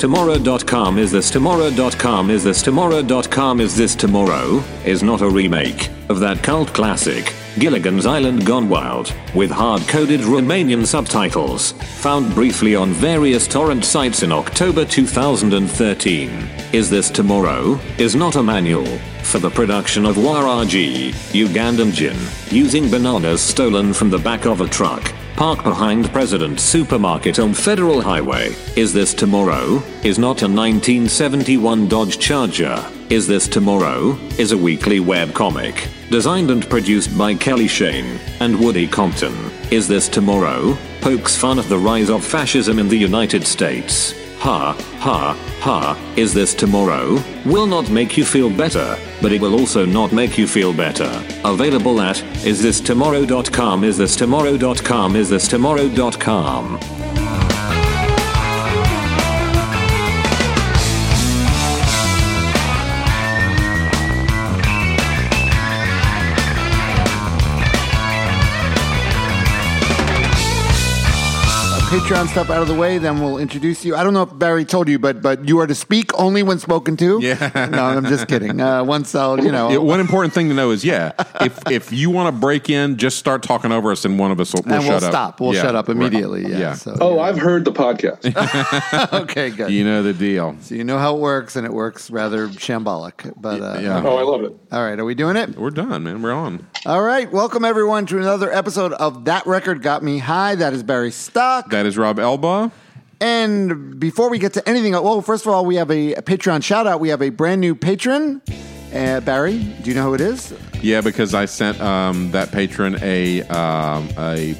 Tomorrow.com? Is this tomorrow.com? Is this tomorrow.com? Is this tomorrow? Is not a remake of that cult classic, Gilligan's Island Gone Wild, with hard coded Romanian subtitles, found briefly on various torrent sites in October 2013. Is This Tomorrow? is not a manual for the production of Waragi, Ugandan gin, using bananas stolen from the back of a truck. Parked behind President's supermarket on Federal Highway. Is This Tomorrow? Is not a 1971 Dodge Charger. Is This Tomorrow? Is a weekly web comic. Designed and produced by Kelly Shane and Woody Compton. Is This Tomorrow? Pokes fun at the rise of fascism in the United States. Ha, ha, ha, is this tomorrow? Will not make you feel better, but it will also not make you feel better. Available at isthistomorrow.com, isthistomorrow.com, isthistomorrow.com. Patreon stuff out of the way, then we'll introduce you. I don't know if Barry told you, but but you are to speak only when spoken to. Yeah. no, I'm just kidding. Uh, once I'll, you know, Yeah, one important thing to know is, yeah, if if you want to break in, just start talking over us, and one of us will, will and shut we'll up. stop. We'll Yeah, shut up right. immediately. Yeah. Yeah. So, Oh, yeah. I've heard the podcast. okay, good. You know the deal. So you know how it works, and it works rather shambolic. But uh, Yeah. oh, I love it. all right, are we doing it? We're done, man. We're on. All right, welcome everyone to another episode of That Record Got Me High. That is Barry Stock. That is Rob Elba. And before we get to anything, well, first of all, we have a, Patreon shout out. We have a brand new patron. Uh, Barry, do you know who it is? Yeah, because I sent um, that patron a um, a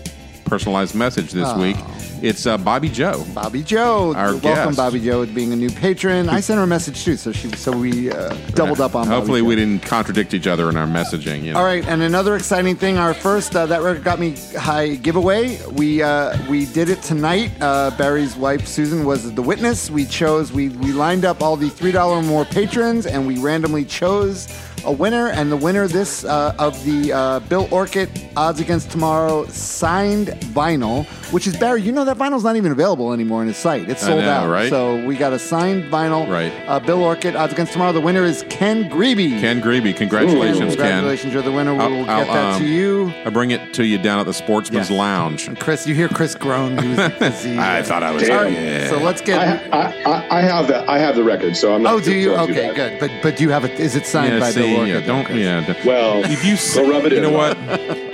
personalized message this week. It's uh, Bobby Joe. Bobby Joe. Our Welcome, guest. Bobby Joe, being a new patron. I sent her a message too, so she so we uh, doubled up on. Hopefully, Bobby we Joe. didn't contradict each other in our messaging. You know? All right, and another exciting thing. Our first uh, that record got me high giveaway. We uh, we did it tonight. Uh, Barry's wife Susan was the witness. We chose we we lined up all the three dollar or more patrons, and we randomly chose a winner. And the winner this uh, of the uh, Bill Orcutt Odds Against Tomorrow signed vinyl, which is Barry. You know that vinyl's not even available anymore on his site. It's sold know, out. right? So we got a signed vinyl. Right. Uh, Bill Orcutt Odds Against Tomorrow. The winner is Ken Grebe. Ken Greeby, congratulations, Ken. Congratulations, you're the winner. We I'll- will I'll, get that um, to you. I bring it to you down at the Sportsman's Yes. Lounge. Chris, you hear Chris groan. He was, 'cause he, I thought I was. Damn. All right, Yeah. so let's get. I, I, I have that. I have the record, so I'm not. oh, do you? Okay, good. But but do you have it? Is it signed yeah, by see, Bill Orcutt? yeah, don't, Chris? yeah. don't- Well, if you s- go rub it you in. know what?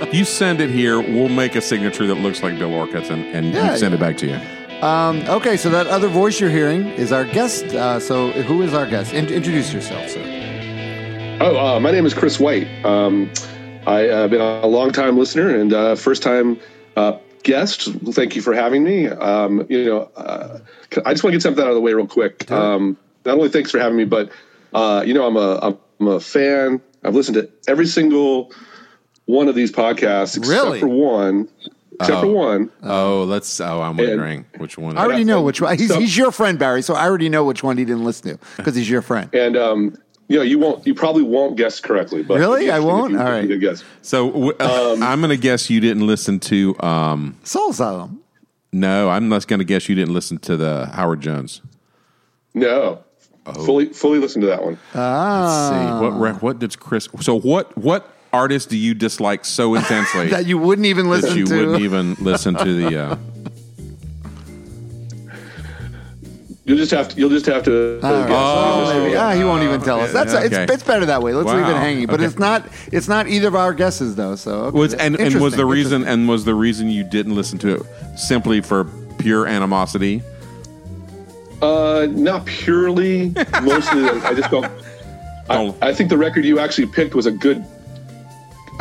If you send it here, we'll make a signature that looks like Bill Orcutt's and, and Yeah, send yeah. it back to you. Um, okay, so that other voice you're hearing is our guest. Uh, so who is our guest? In- introduce yourself, sir. Oh, uh, my name is Chris White. Um, I, I've been a long time listener and uh, first time uh, guest. Thank you for having me. Um, you know, uh, I just want to get something out of the way real quick. Um, not only thanks for having me, but uh, you know, I'm a I'm a fan. I've listened to every single one of these podcasts except Really? for one. Except for one. Oh, let's. Oh, I'm wondering which one. I already know which one. He's, So- he's your friend, Barry. So I already know which one he didn't listen to because he's your friend. And um, you know, you won't. You probably won't guess correctly. But Really? I won't? you- All if right. guess. So w- Um, I'm going to guess you didn't listen to. Um, Soul Asylum. no, I'm not going to guess you didn't listen to the Howard Jones. No. Oh. Fully, fully listen to that one. Ah. Let's see what rec- what did Chris? So what what artist do you dislike so intensely That you wouldn't even that listen you to. wouldn't even listen to the? Uh, You'll just have to. You'll just have to. uh, All right. guess. Oh, You'll maybe. just- Ah, he won't even tell us. That's Okay. it's, it's better that way. Let's leave it hanging. But Okay. it's not it's not either of our guesses though. So okay. was and, and was the reason and was the reason you didn't listen to it simply for pure animosity? Uh, not purely. Mostly, I just don't. I, Oh. I think the record you actually picked was a good,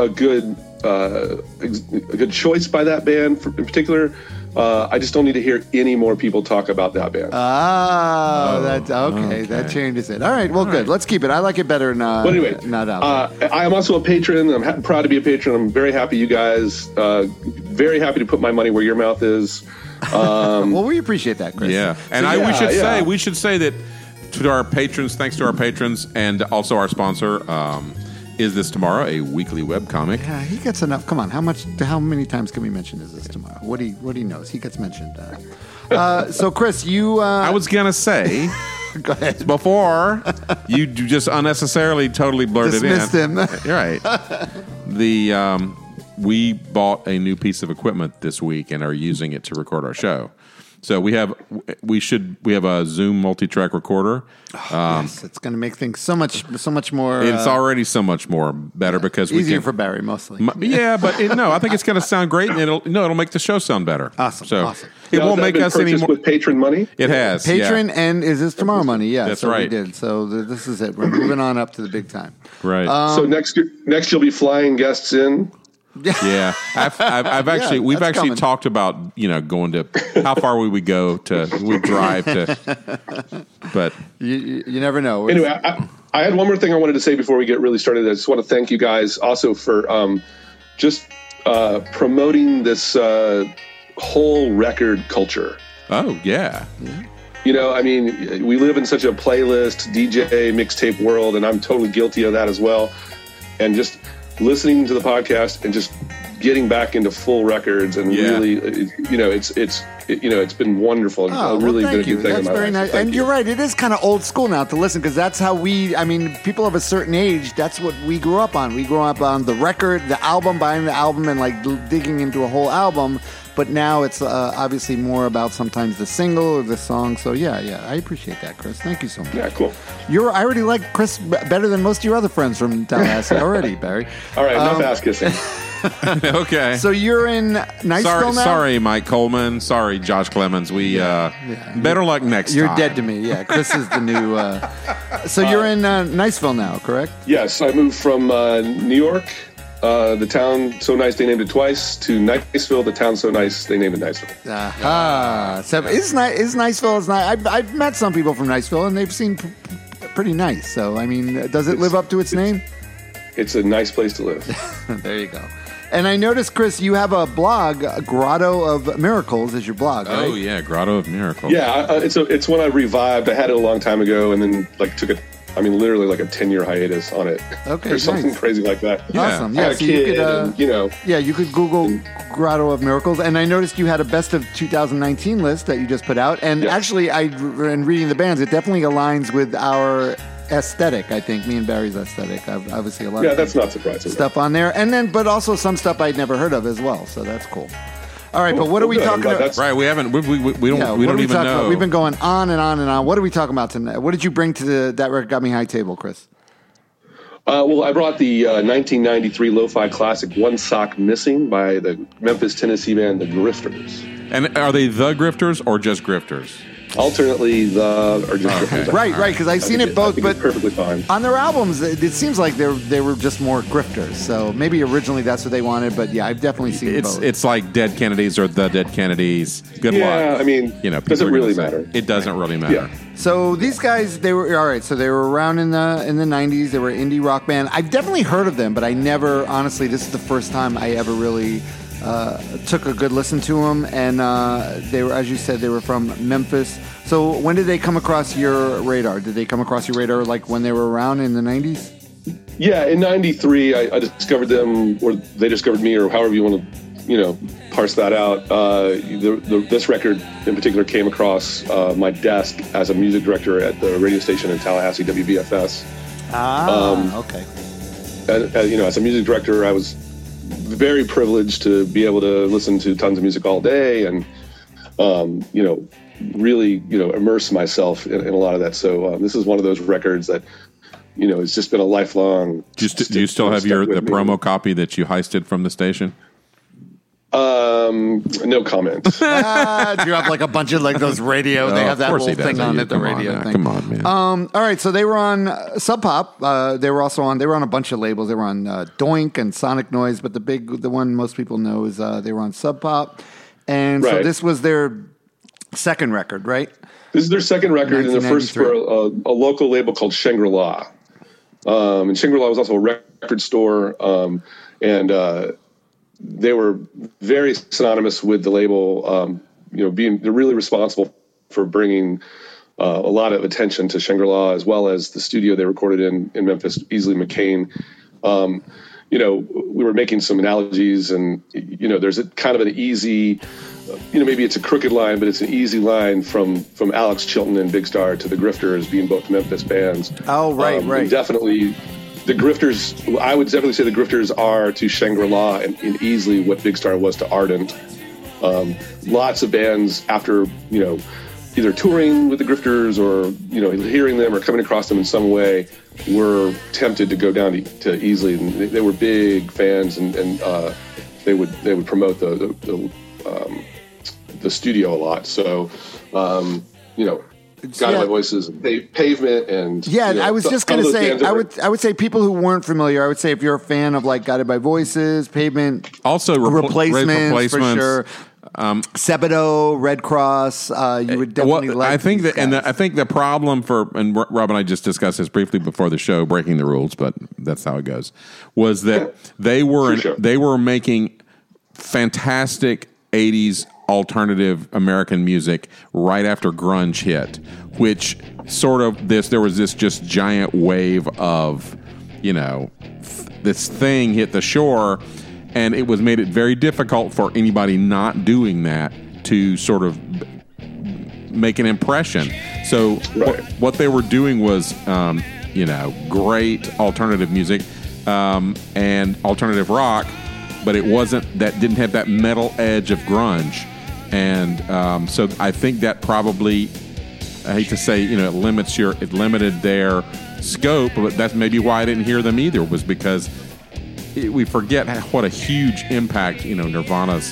a good, uh, a good choice by that band for, in particular. Uh, I just don't need to hear any more people talk about that band. Ah, that okay, That changes it. All right. Well, good. Let's keep it. I like it better. Not But anyway, not out. Uh, I am also a patron. I'm ha- proud to be a patron. I'm very happy you guys. Uh, very happy to put my money where your mouth is. Um, well, we appreciate that, Chris. Yeah, and So, I we should yeah. say we should say that to our patrons, thanks to our patrons and also our sponsor. Um, Is This Tomorrow, a weekly webcomic. Yeah, he gets enough. Come on, how much? How many times can we mention is this tomorrow? What he what he knows, he gets mentioned. Uh, uh, so, Chris, you. Uh, I was going to say, go ahead. before you you just unnecessarily totally blurted Dismissed in. him. You're right. The um, we bought a new piece of equipment this week and are using it to record our show. So we have we should we have a Zoom multi-track recorder. yes, it's going to make things so much so much more. It's uh, already so much more better because we easier can, for Barry mostly. M- Yeah, but it, no, I think it's going to sound great, and it'll no, it'll make the show sound better. Awesome, So awesome. it Now, won't make us any more. with patron money. It has Patron yeah. and is this tomorrow money? Yeah, That's so right. We did. So th- this is it. We're moving on up to the big time. right? Um, so next next you'll be flying guests in. yeah, I've, I've, I've actually we've actually coming. talked about you know going to how far we would we go to we drive to, but You, you, you never know. Anyway, I, I- I had one more thing I wanted to say before we get really started. I just want to thank you guys also for um, just uh, promoting this uh, whole record culture. oh yeah, You know, I mean, we live in such a playlist, DJ, mixtape world, and I'm totally guilty of that as well. And just listening to the podcast and just getting back into full records and Yeah. really, uh, you know, it's it's it, you know, it's been wonderful. Oh, It's really well, been a thank good you. thing That's very life. nice. Thank And you. you're right. It is kind of old school now to listen because that's how we. I mean, people of a certain age. That's what we grew up on. We grew up on the record, the album, buying the album, and like digging into a whole album. But now it's uh, obviously more about sometimes the single or the song. So yeah, yeah, I appreciate that, Chris. Thank you so much. Yeah, cool. You're. I already like Chris b- better than most of your other friends from Tallahassee already, Barry. All right, enough Um, ass kissing. okay. So you're in Niceville sorry, now. sorry, Mike Coleman. Sorry, Josh Clemens. We uh, better luck next You're time. dead to me. Yeah, Chris is the new. Uh, so you're in uh, Niceville now, correct? Yes, I moved from uh, New York, uh, the town so nice they named it twice, to Niceville, the town so nice they named it Niceville. Aha. So is Ni- is Niceville is nice? I've, I've met some people from Niceville and they've seemed p- p- pretty nice. So I mean, does it live up to its name? It's a nice place to live. there you go. And I noticed, Chris, you have a blog, Grotto of Miracles, is your blog, right? Oh yeah, Grotto of Miracles. yeah, uh, it's a, it's one I revived. I had it a long time ago, and then like took it. I mean, literally like a ten year hiatus on it, Okay, or something nice. crazy like that. Yeah. Awesome. Yeah, so you could, uh, and, you know, yeah, you could Google Grotto of Miracles, and I noticed you had a best of 2019 list that you just put out. And Yes. actually, I in reading the bands, it definitely aligns with our aesthetic. I think me and Barry's aesthetic. I've, obviously, a lot yeah, of that's not surprising. stuff on there, and then but also some stuff I'd never heard of as well. So that's cool. All right, but what are we Well, good. I'm talking about? that's- Right. We haven't. We, we, we we don't. Yeah, we what don't are even talking know. About? We've been going on and on and on. What are we talking about tonight? What did you bring to the that record got me high table, Chris? Uh, well, I brought the uh, 1993 lo-fi classic "One Sock Missing" by the Memphis, Tennessee band The Grifters. and are they the grifters or just grifters? Alternately, the or just oh, Okay. Grifters. Right, right, because I've I seen think it both, I think but it's perfectly fine. on their albums, it, it seems like they they were just more grifters. So maybe originally that's what they wanted, but yeah, I've definitely seen It's both. it's like Dead Kennedys or the Dead Kennedys. Good Yeah, luck. I mean, you know, does it are gonna really matter? It doesn't really matter. Yeah. So these guys, they were all right. So they were around in the in the '90s. They were an indie rock band. I've definitely heard of them, but I never, honestly, this is the first time I ever really uh, took a good listen to them. And uh, they were, as you said, they were from Memphis. So when did they come across your radar? Did they come across your radar like when they were around in the '90s? Yeah, in '93, I, I discovered them, or they discovered me, or however you want to, you know, parse that out. Uh, the, the, this record in particular came across uh, my desk as a music director at the radio station in Tallahassee, WVFS. Ah, okay. And, uh, you know, as a music director, I was very privileged to be able to listen to tons of music all day, and um, you know, really, you know, immerse myself in, in a lot of that. So um, this is one of those records that. You know, it's just been a lifelong. Do you, st- do you still have your the me. promo copy that you heisted from the station? Um, no comment. ah, do you have like a bunch of like those radio? they Oh, have that whole thing on it, the come on radio thing. Come on, man. Um, all right, so they were on uh, Sub Pop. Uh, they were also on. They were on a bunch of labels. They were on uh, Doink and Sonic Noise, but the big, the one most people know is uh, they were on Sub Pop. And so this was their second record, right? This is their second record, and the first for a, a local label called Shangri La. Um, and Shangri La was also a record store, um, and uh, they were very synonymous with the label. Um, you know, being they're really responsible for bringing uh, a lot of attention to Shangri La, as well as the studio they recorded in in Memphis, Easley McCain. um, you know, we were making some analogies, and you know, there's a kind of an easy, you know, maybe it's a crooked line, but it's an easy line from from Alex Chilton and Big Star to the Grifters being both Memphis bands. Oh, right, Um, right. Definitely, the Grifters. I would definitely say the Grifters are to Shangri La and, and Easley what Big Star was to Ardent. Um, lots of bands after you know either touring with the Grifters or you know hearing them or coming across them in some way were tempted to go down to, to Easley, and they, they were big fans, and, and uh, they would they would promote the the, the, um, the studio a lot. So um, you know. God yeah. of My Voices, Pa- Pavement, and Yeah, you know, I was just gonna say, I would, I would say people who weren't familiar, I would say if you're a fan of like Guided by Voices, Pavement, Also, repl- replacements, replacements. for sure. Sebadoh, Redd Kross, uh, you would definitely Well, like. I think these that, and the, I think the problem for, and R- Rob and I just discussed this briefly before the show, breaking the rules, but that's how it goes. Was that they were Sure, sure. they were making fantastic '80s alternative American music right after grunge hit, which sort of this there was this just giant wave of, you know, th- this thing hit the shore, and it was made it very difficult for anybody not doing that to sort of make an impression. So what, Right. what they were doing was, um, you know, great alternative music um, and alternative rock, but it wasn't that didn't have that metal edge of grunge, and um, so I think that probably. I hate to say, you know, it limits your, it limited their scope, but that's maybe why I didn't hear them either, was because it, we forget what a huge impact, you know, Nirvana's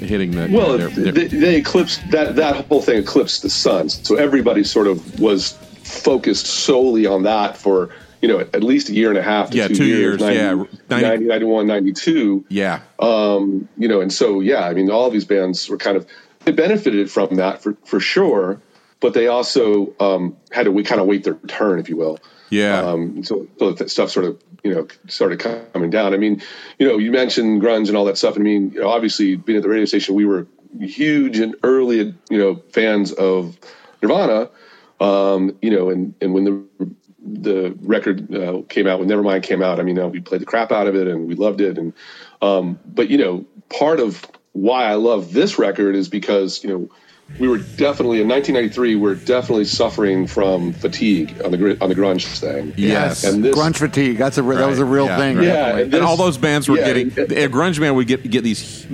hitting the. Well, their- their- they, they eclipsed that that whole thing eclipsed the sun. So everybody sort of was focused solely on that for you know at least a year and a half. To Yeah, two, two years. years, yeah. 90, 90 91, 92. yeah. Um, you know, and so yeah, I mean, all these bands were kind of they benefited from that for for sure, but they also um, had to we kind of wait their turn, if you will. Yeah. Um, so, so that stuff sort of you know started coming down. I mean, you know, you mentioned grunge and all that stuff. I mean, you know, obviously being at the radio station, we were huge and early, you know, fans of Nirvana. Um, you know, and and when the the record uh, came out, when Nevermind came out, I mean, uh, we played the crap out of it and we loved it. And um, but you know, part of why I love this record is because you know we were definitely in 1993. We are definitely suffering from fatigue on the on the grunge thing. Yes. and this grunge fatigue. That's a re- that was a real Yeah, thing. right. Yeah, definitely. and and all those bands were yeah, getting and- a grunge band would get get these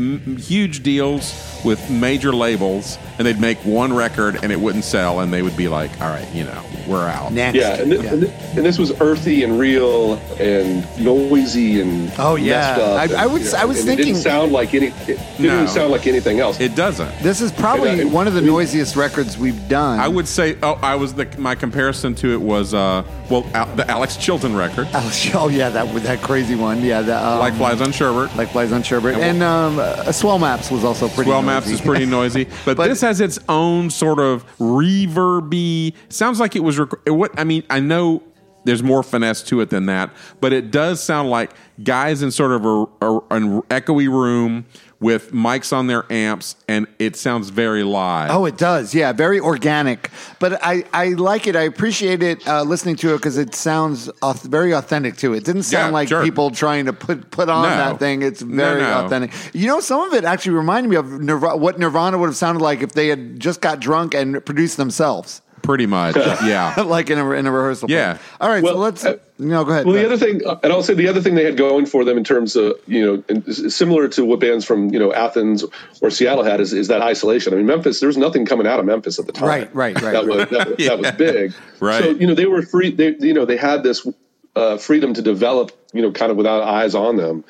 huge deals with major labels, and they'd make one record and it wouldn't sell, and they would be like, "All right, you know, we're out." Next. Yeah, and, thi- Yeah. and, thi- and this was earthy and real and noisy and Oh, yeah. messed up I- and, I would- you know, I was thinking- it didn't sound like any. It didn't No. sound like anything else. It doesn't. This is probably And, uh, one of the noisiest records we've done. I would say, oh, I was the my comparison to it was uh, well, Al, the Alex Chilton record, Oh, oh yeah, that that crazy one. Yeah, that, um, like Flies on Sherbert. like flies on sherbet, And and um, uh, Swell Maps was also pretty. Well, Maps noisy. is pretty noisy, but, But- this has its own sort of reverby. Sounds like it was. Rec- what I mean, I know there's more finesse to it than that, but it does sound like guys in sort of a, a, an echoey room with mics on their amps, and it sounds very live. Oh, it does. Yeah, very organic. But I, I like it. I appreciate it uh, listening to it because it sounds auth- very authentic to it. It didn't sound Yeah, like sure. people trying to put put on No. that thing. It's No, very no. authentic. You know, some of it actually reminded me of Nirvana, what Nirvana would have sounded like if they had just got drunk and produced themselves, pretty much. yeah. like in a in a rehearsal. Yeah. All right. so Well, let's. uh, no, go ahead. Well, go the other thing, and I'll say the other thing they had going for them in terms of you know, similar to what bands from you know Athens or Seattle had is, is that isolation. I mean, Memphis, there was nothing coming out of Memphis at the time. Right, right, right, That was that, was- that was big. Right. So you know, they were free. They you know they had this uh, freedom to develop. You know, kind of without eyes on them.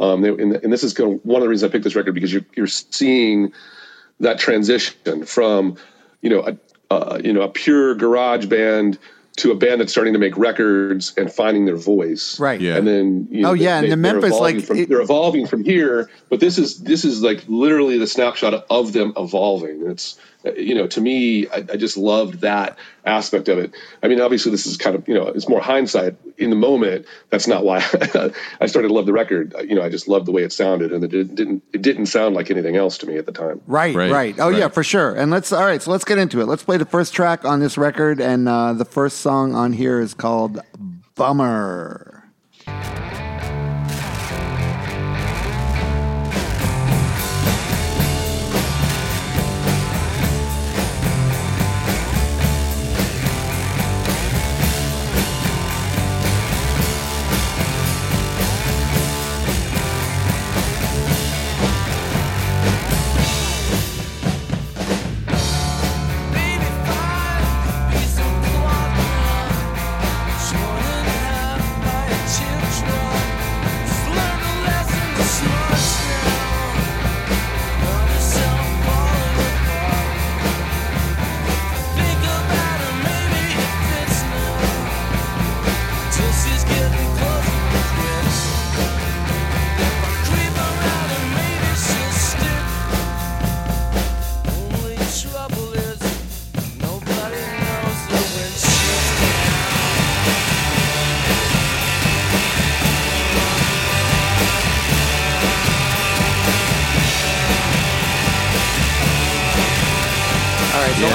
Um, they, and, and this is going one of the reasons I picked this record because you're you're seeing that transition from you know a uh, you know a pure garage band to a band that's starting to make records and finding their voice Right. Yeah. and then you know, Oh, yeah, and the they're Memphis, like, from, it- they're evolving from here but this is this is like literally the snapshot of them evolving it's you know to me I, I just loved that aspect of it i mean obviously this is kind of you know it's more hindsight in the moment that's not why i started to love the record you know i just loved the way it sounded and it didn't, didn't it didn't sound like anything else to me at the time Right, right, Right, Oh yeah, for sure. And let's all right. So let's get into it. Let's play the first track on this record, and uh, the first song on here is called "Bummer."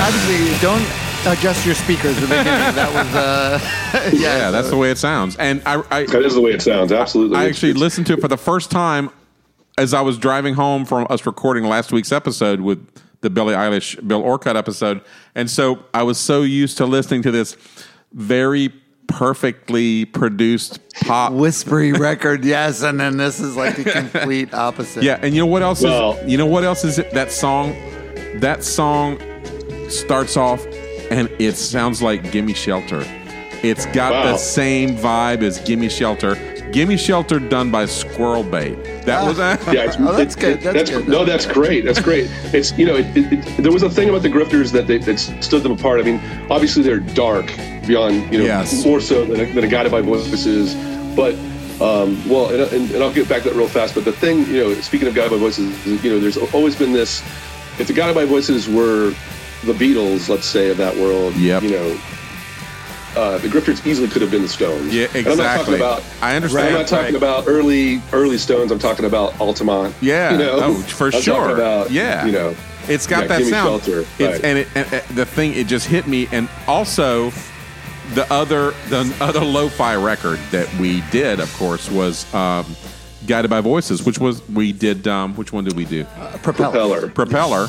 Obviously don't adjust your speakers at the beginning. That was uh, yeah, Yeah, that's the way it sounds. And I, I, That is the way it sounds. Absolutely. I It's- actually it's- listened to it for the first time as I was driving home from us recording last week's episode with the Billie Eilish Bill Orcutt episode, and so I was so used to listening to this very perfectly produced pop. whispery record. Yes, and then this is like the complete opposite. Yeah, and you know what else Well- is? You know what else is it? That song, that song starts off, and it sounds like "Gimme Shelter." It's got Wow. the same vibe as "Gimme Shelter." "Gimme Shelter" done by Squirrel Bait. That was Yeah, it's, Oh, that's it- good, it- that's good. No, that's great. That's great. It's you know, it, it, it, there was a thing about the Grifters that they, that stood them apart. I mean, obviously they're dark beyond you know Yes. more so than a, than a guided by voices, but. Um, well, and, and, and I'll get back to that real fast. But the thing, you know, speaking of guided by voices, you know, there's always been this. If the guided by voices were the Beatles, let's say, of that world, Yep. you know, uh, the Grifters easily could have been the Stones. Yeah, And I'm not talking about. I understand. I'm not talking Right. about early early Stones. I'm talking about Altamont. Yeah, you know, oh, for I'm sure. About, yeah, you know, it's got yeah, that Gimme sound. Shelter, It's, right. and, it, and uh, the thing, it just hit me. And also, the other the other lo-fi record that we did, of course, was um, "Guided by Voices," which was we did. Um, which one did we do? propeller. Propeller. Propeller.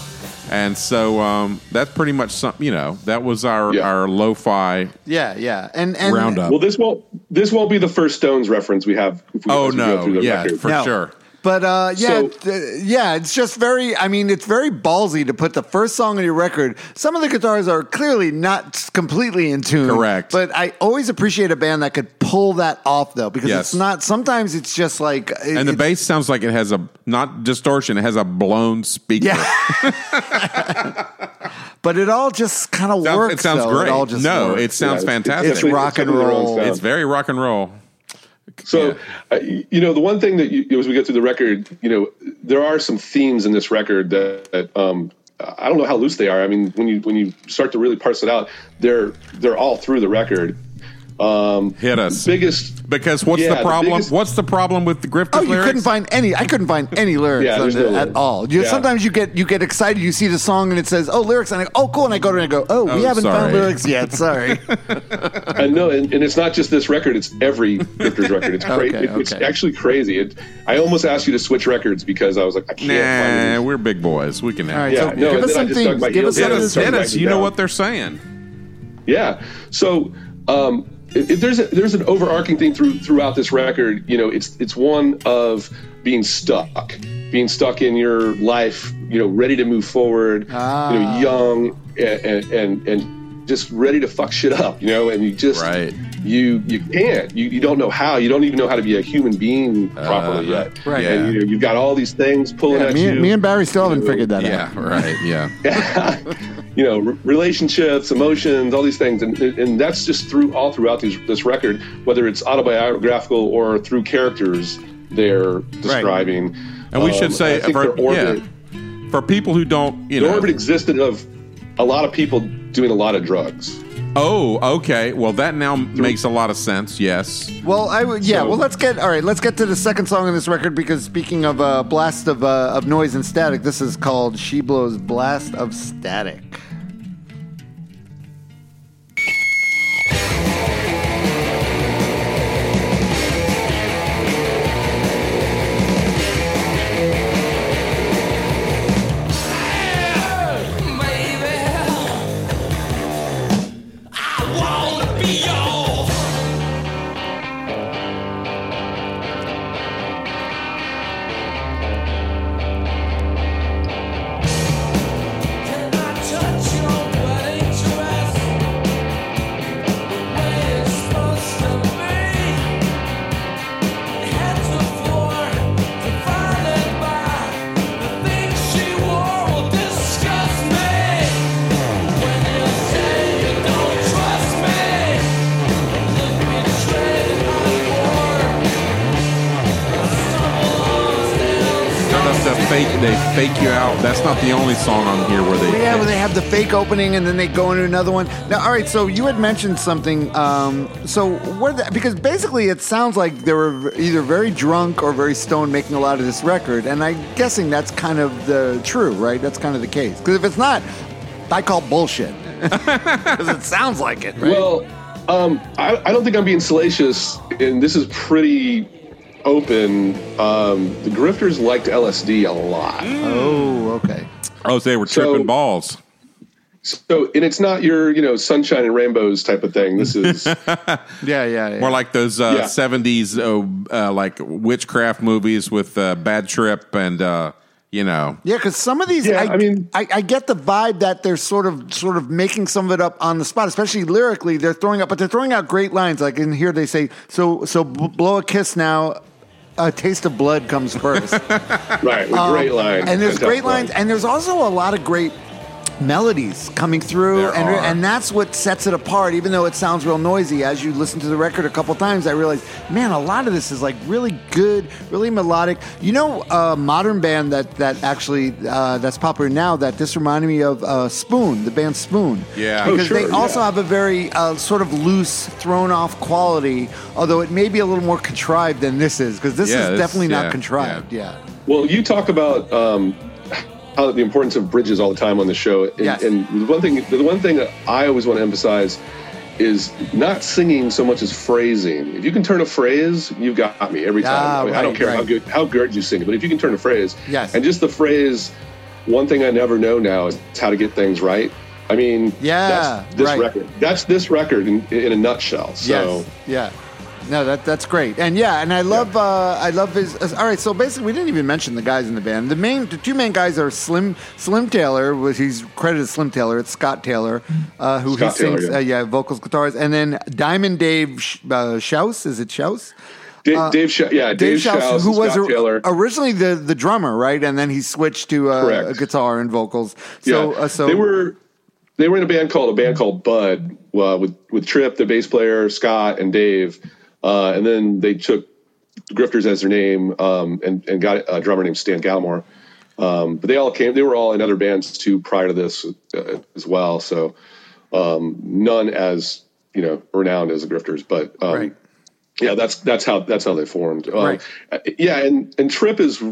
And so um, that's pretty much something. You know, that was our Yeah. our lo-fi Yeah, yeah, and and roundup. Well, this won't this won't be the first Stones reference we have. If we, oh as we go no, the yeah, record. for No. sure. But uh, yeah, So- th- yeah, it's just very. I mean, it's very ballsy to put the first song on your record. Some of the guitars are clearly not completely in tune. Correct. But I always appreciate a band that could pull that off, though, because Yes. it's not. Sometimes it's just like. And the bass sounds like it has a not distortion; it has a blown speaker. Yeah. but it all just kind of Sounds- works. it sounds though. great. It all just no, works. it sounds Yeah, fantastic. It's rock and definitely roll. It's very rock and roll. So, uh, you know, the one thing that you, as we get through the record, you know, there are some themes in this record that, that um, I don't know how loose they are. I mean, when you when you start to really parse it out, they're they're all through the record. Um, Hit us. biggest Because what's Yeah, the the problem? biggest- what's the problem with the Grifters Oh, you lyrics? couldn't find any. I couldn't find any lyrics Yeah, on there's it no at lyrics. all. You, Yeah. Sometimes you get you get excited. You see the song and it says, "Oh, lyrics," and I go, "Oh, cool," and I go to it and I go, "Oh, we Oh, haven't sorry. found lyrics yet." Sorry. and no, and, and it's not just this record; it's every Grifters record. It's crazy. Okay, it's okay. actually crazy. It, I almost asked you to switch records because I was like, I can't find Nah, any. we're big boys. We can All have. Yeah, so no, give us then some things. Give us heels some Hit in of and us, this. started hit writing us. it You know what they're saying. Yeah. So um, if there's a, there's an overarching thing through throughout this record. You know, it's it's one of being stuck, being stuck in your life. You know, ready to move forward. You Ah. know, young and, and and and just ready to fuck shit up. You know, and you just Right. you you can't. You you don't know how. You don't even know how to be a human being properly Uh, yet. right. Yeah. And you, you've got all these things pulling Yeah, at me, you. me and Barry still haven't figured that out. Yeah, right. Yeah. you know, re- relationships, emotions, all these things, and and that's just through all throughout these, this record, whether it's autobiographical or through characters they're describing. And we Um, should say for, orbit, yeah, for people who don't, you the know. orbit existed of a lot of people doing a lot of drugs. Oh, okay. Well, that now makes a lot of sense. Yes. Well, I would. Yeah. So- well, let's get. All right. Let's get to the second song on this record because speaking of uh, blast of uh, of noise and static, this is called "She Blows Blast of Static." They fake you out. That's not the only song on here where they. Yeah, where they have the fake opening and then they go into another one. Now, all right. So you had mentioned something. Um, so what? The, because basically, it sounds like they were either very drunk or very stoned making a lot of this record, and I'm guessing that's kind of the true, right? That's kind of the case. Because if it's not, I call bullshit because it sounds like it. Right? Well, um, I, I don't think I'm being salacious, and this is pretty open. Um, the grifters liked LSD a lot. oh, okay. Oh, so they were So- tripping balls. So, and it's not your, you know, sunshine and rainbows type of thing. This is, Yeah, yeah, yeah. More like those uh, Yeah. 70s uh, uh, like witchcraft movies with uh, Bad Trip and uh, you know. Yeah, because some of these, Yeah, I, I mean- I, I get the vibe that they're sort of, sort of making some of it up on the spot, especially lyrically. They're throwing up, but they're throwing out great lines. Like in here, they say, "So, so b- blow a kiss now." A taste of blood comes first. right, great line. Um, and there's great line. lines, and there's also a lot of great melodies coming through, There and are. and that's what sets it apart. Even though it sounds real noisy, as you listen to the record a couple times, I realized, man, a lot of this is like really good, really melodic. You know, a modern band that that actually uh, that's popular now. That this reminded me of uh, Spoon, the band Spoon. Yeah. Oh, because they also yeah. have a very uh, sort of loose, thrown off quality. Although it may be a little more contrived than this is, because this Yeah, is this- definitely yeah, not contrived. yeah. Well, you talk about um, the importance of bridges all the time on the show, and, Yes. and the one thing, the one thing that I always want to emphasize is not singing so much as phrasing. If you can turn a phrase, you've got me every time. Ah, I, mean, I don't right, care how good how good you sing it, but if you can turn a phrase, Yes. and just the phrase, one thing I never know now is how to get things right. I mean, Yeah, that's this right. record. That's this record in, in a nutshell. So. Yes. Yeah. No, that that's great, and yeah, and I love uh, I love his. Uh, all right, so basically, we didn't even mention the guys in the band. The main, the two main guys are Slim Slim Taylor, which he's credited as Slim Taylor. It's Scott Taylor, uh, who Scott he sings, Taylor, uh, yeah. yeah, vocals, guitars, and then Diamond Dave Sh- uh, Shouse. Is it Shouse? Dave, Dave, Scha- yeah, Dave, Shouse, Shouse, who was Scott or- originally the the drummer, right? And then he switched to uh, a guitar and vocals. So, yeah, uh, so they were they were in a band called a band called Bud uh, with with Tripp, the bass player, Scott, and Dave, uh, and then they took Grifters as their name um, and and got a drummer named Stan Gallimore. Um, but they all came; they were all in other bands too prior to this uh, as well. So um, none as you know renowned as the Grifters, but um, Right. yeah, that's that's how that's how they formed. Um, Right. uh, Yeah, and and Tripp is,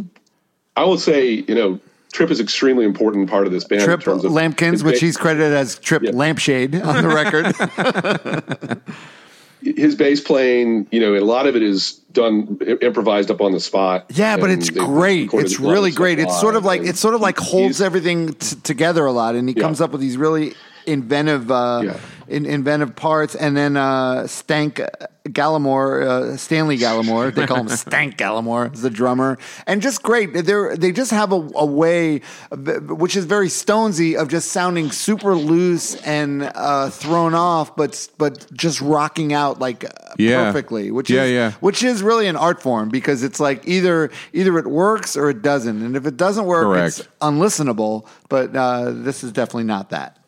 I will say, you know, Tripp is extremely important part of this band. Tripp in terms of Lamkins, which he's credited as Trip Yeah. Lampshade on the record. his bass playing. You know, a lot of it is done improvised up on the spot. Yeah, but it's great. It's a lot of really great. It's sort of like and it sort of like holds everything t- together a lot, and he Yeah. comes up with these really inventive, uh, Yeah. In, inventive parts. And then uh, Stank Gallimore, uh, Stanley Gallimore, they call him Stank Gallimore, is the drummer, and just great. They they just have a, a way, of- which is very Stonesy, of just sounding super loose and uh, thrown off, but but just rocking out like Yeah. perfectly. Which Yeah, is, yeah. which is really an art form because it's like either either it works or it doesn't, and if it doesn't work, Correct. it's unlistenable. But uh, this is definitely not that.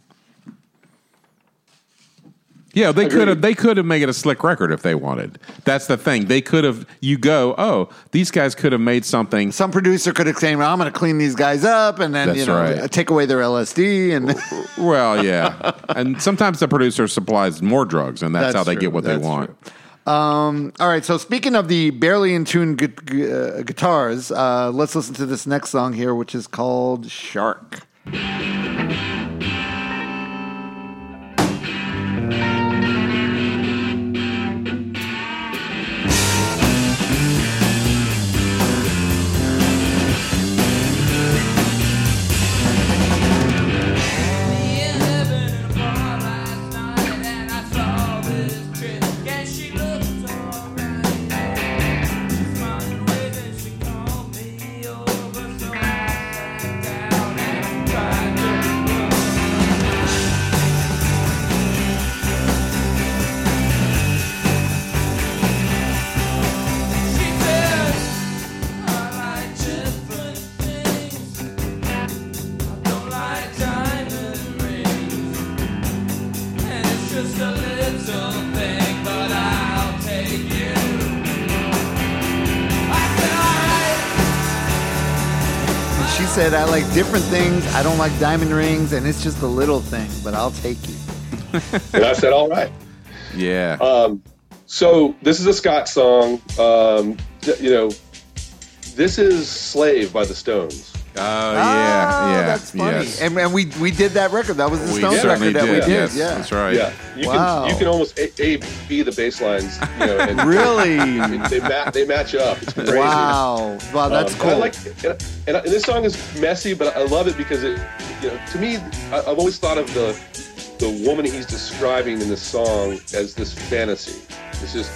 Yeah, they could have they could have made it a slick record if they wanted. That's the thing. They could have you go, "Oh, these guys could have made something." Some producer could have said, well, "I'm going to clean these guys up," and then That's you know right. take away their LSD, and Well, yeah. and sometimes the producer supplies more drugs and that's, That's how they true. get what That's they want. Um, all right. So speaking of the barely in tune gu- gu- uh, guitars, uh, let's listen to this next song here, which is called "Shark." Said, alright. She said, "I like different things. I don't like diamond rings, and it's just a little thing, but I'll take you." and I said, all right. Yeah. Um, so this is a Scott song. Um, you know, this is "Slave" by the Stones. Oh yeah, Yeah, that's funny. yes. And, and we we did that record. That was the We Stones certainly record that we did. did. Yes, yeah, that's right. Yeah, you Wow. can you can almost a, a b the bass lines. You know, and Really? they ma- they match up. It's crazy. Wow. Wow, that's Um, cool. And, I like, and, and, and this song is messy, but I love it because it, you know, to me, I, I've always thought of the the woman he's describing in this song as this fantasy. It's just,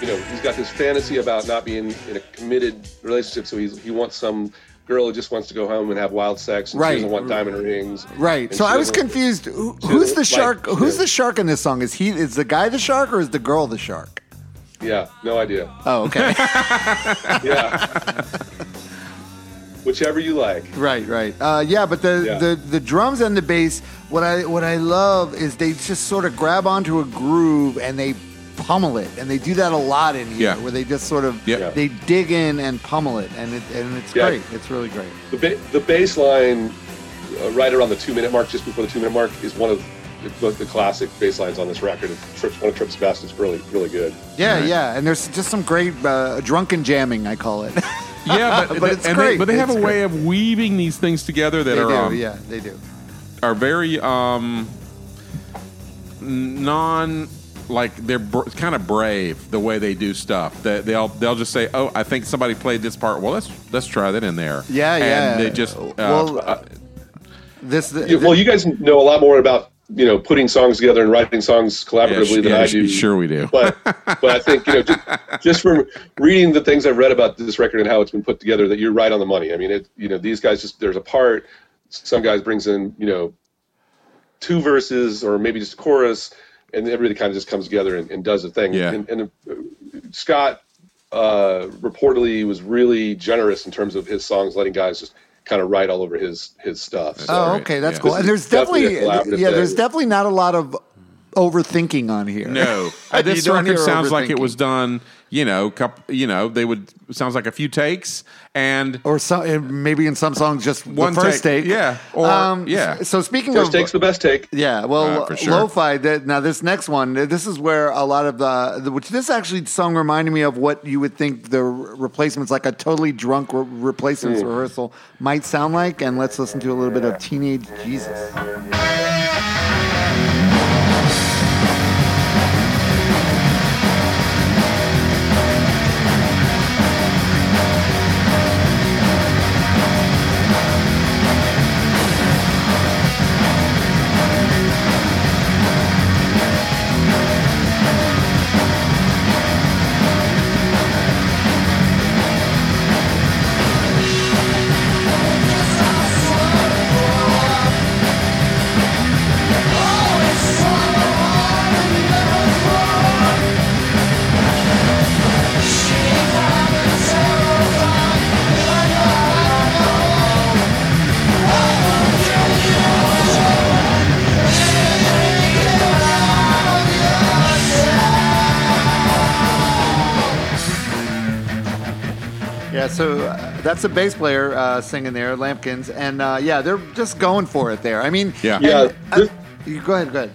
you know, he's got this fantasy about not being in a committed relationship, so he's, he wants some girl who just wants to go home and have wild sex, and Right. she doesn't want diamond rings. Right. So I was confused. Who, who's the like- shark? Who's yeah. the shark in this song? Is he is the guy the shark or is the girl the shark? Yeah, no idea. Oh, okay. Yeah. Whichever you like. right, right. Uh, yeah, but the, Yeah. the the drums and the bass. What I what I love is they just sort of grab onto a groove and they pummel it, and they do that a lot in here, Yeah. where they just sort of Yeah. they dig in and pummel it, and it and it's Yeah. great. It's really great. The, ba- the bass line uh, right around the two minute mark, just before the two minute mark, is one of the, the classic bass lines on this record. Trips, one of Tripp's best. It's really, really good. Yeah, yeah, and there's just some great uh, drunken jamming, I call it. Yeah, but, But it's great. They, but they have It's a way great. of weaving these things together that they are do, um, yeah, they do. are very um non like they're br- kind of brave the way they do stuff. They, they'll they'll just say, "Oh, I think somebody played this part. Well, let's let's try that in there." Yeah, and yeah. They just uh, well, this. You- well, you guys know a lot more about you know putting songs together and writing songs yeah, collaboratively sh- than yeah, I sh- do. Sure, we do. But but I think you know just, just from reading the things I've read about this record and how it's been put together, that you're right on the money. I mean, it you know these guys just there's a part. Some guys brings in you know two verses or maybe just a chorus, and everybody kind of just comes together and, and does a thing. Yeah. And, and uh, Scott uh, reportedly was really generous in terms of his songs, letting guys just kind of write all over his his stuff. So, Oh, okay, that's yeah. cool. And there's definitely definitely, a collaborative yeah, there's definitely not a lot of overthinking on here. No, this You record sounds like it was done. You know, cup. You know, they would sounds like a few takes and Or some, maybe in some songs just One the first take, take. yeah, or- yeah. So speaking First of take's the best take. Yeah, well, Uh, sure. lo-fi. That, now, this next one, this is where a lot of the, the which this actually song reminded me of what you would think the re- replacements, like a totally drunk re- replacements Hmm. rehearsal, might sound like. And let's listen to a little bit of Teenage Jesus. Yeah, so uh, that's a bass player uh, singing there, Lamkins, and uh, yeah, they're just going for it there. I mean, Yeah. Yeah, and, uh, this- you go ahead, go ahead.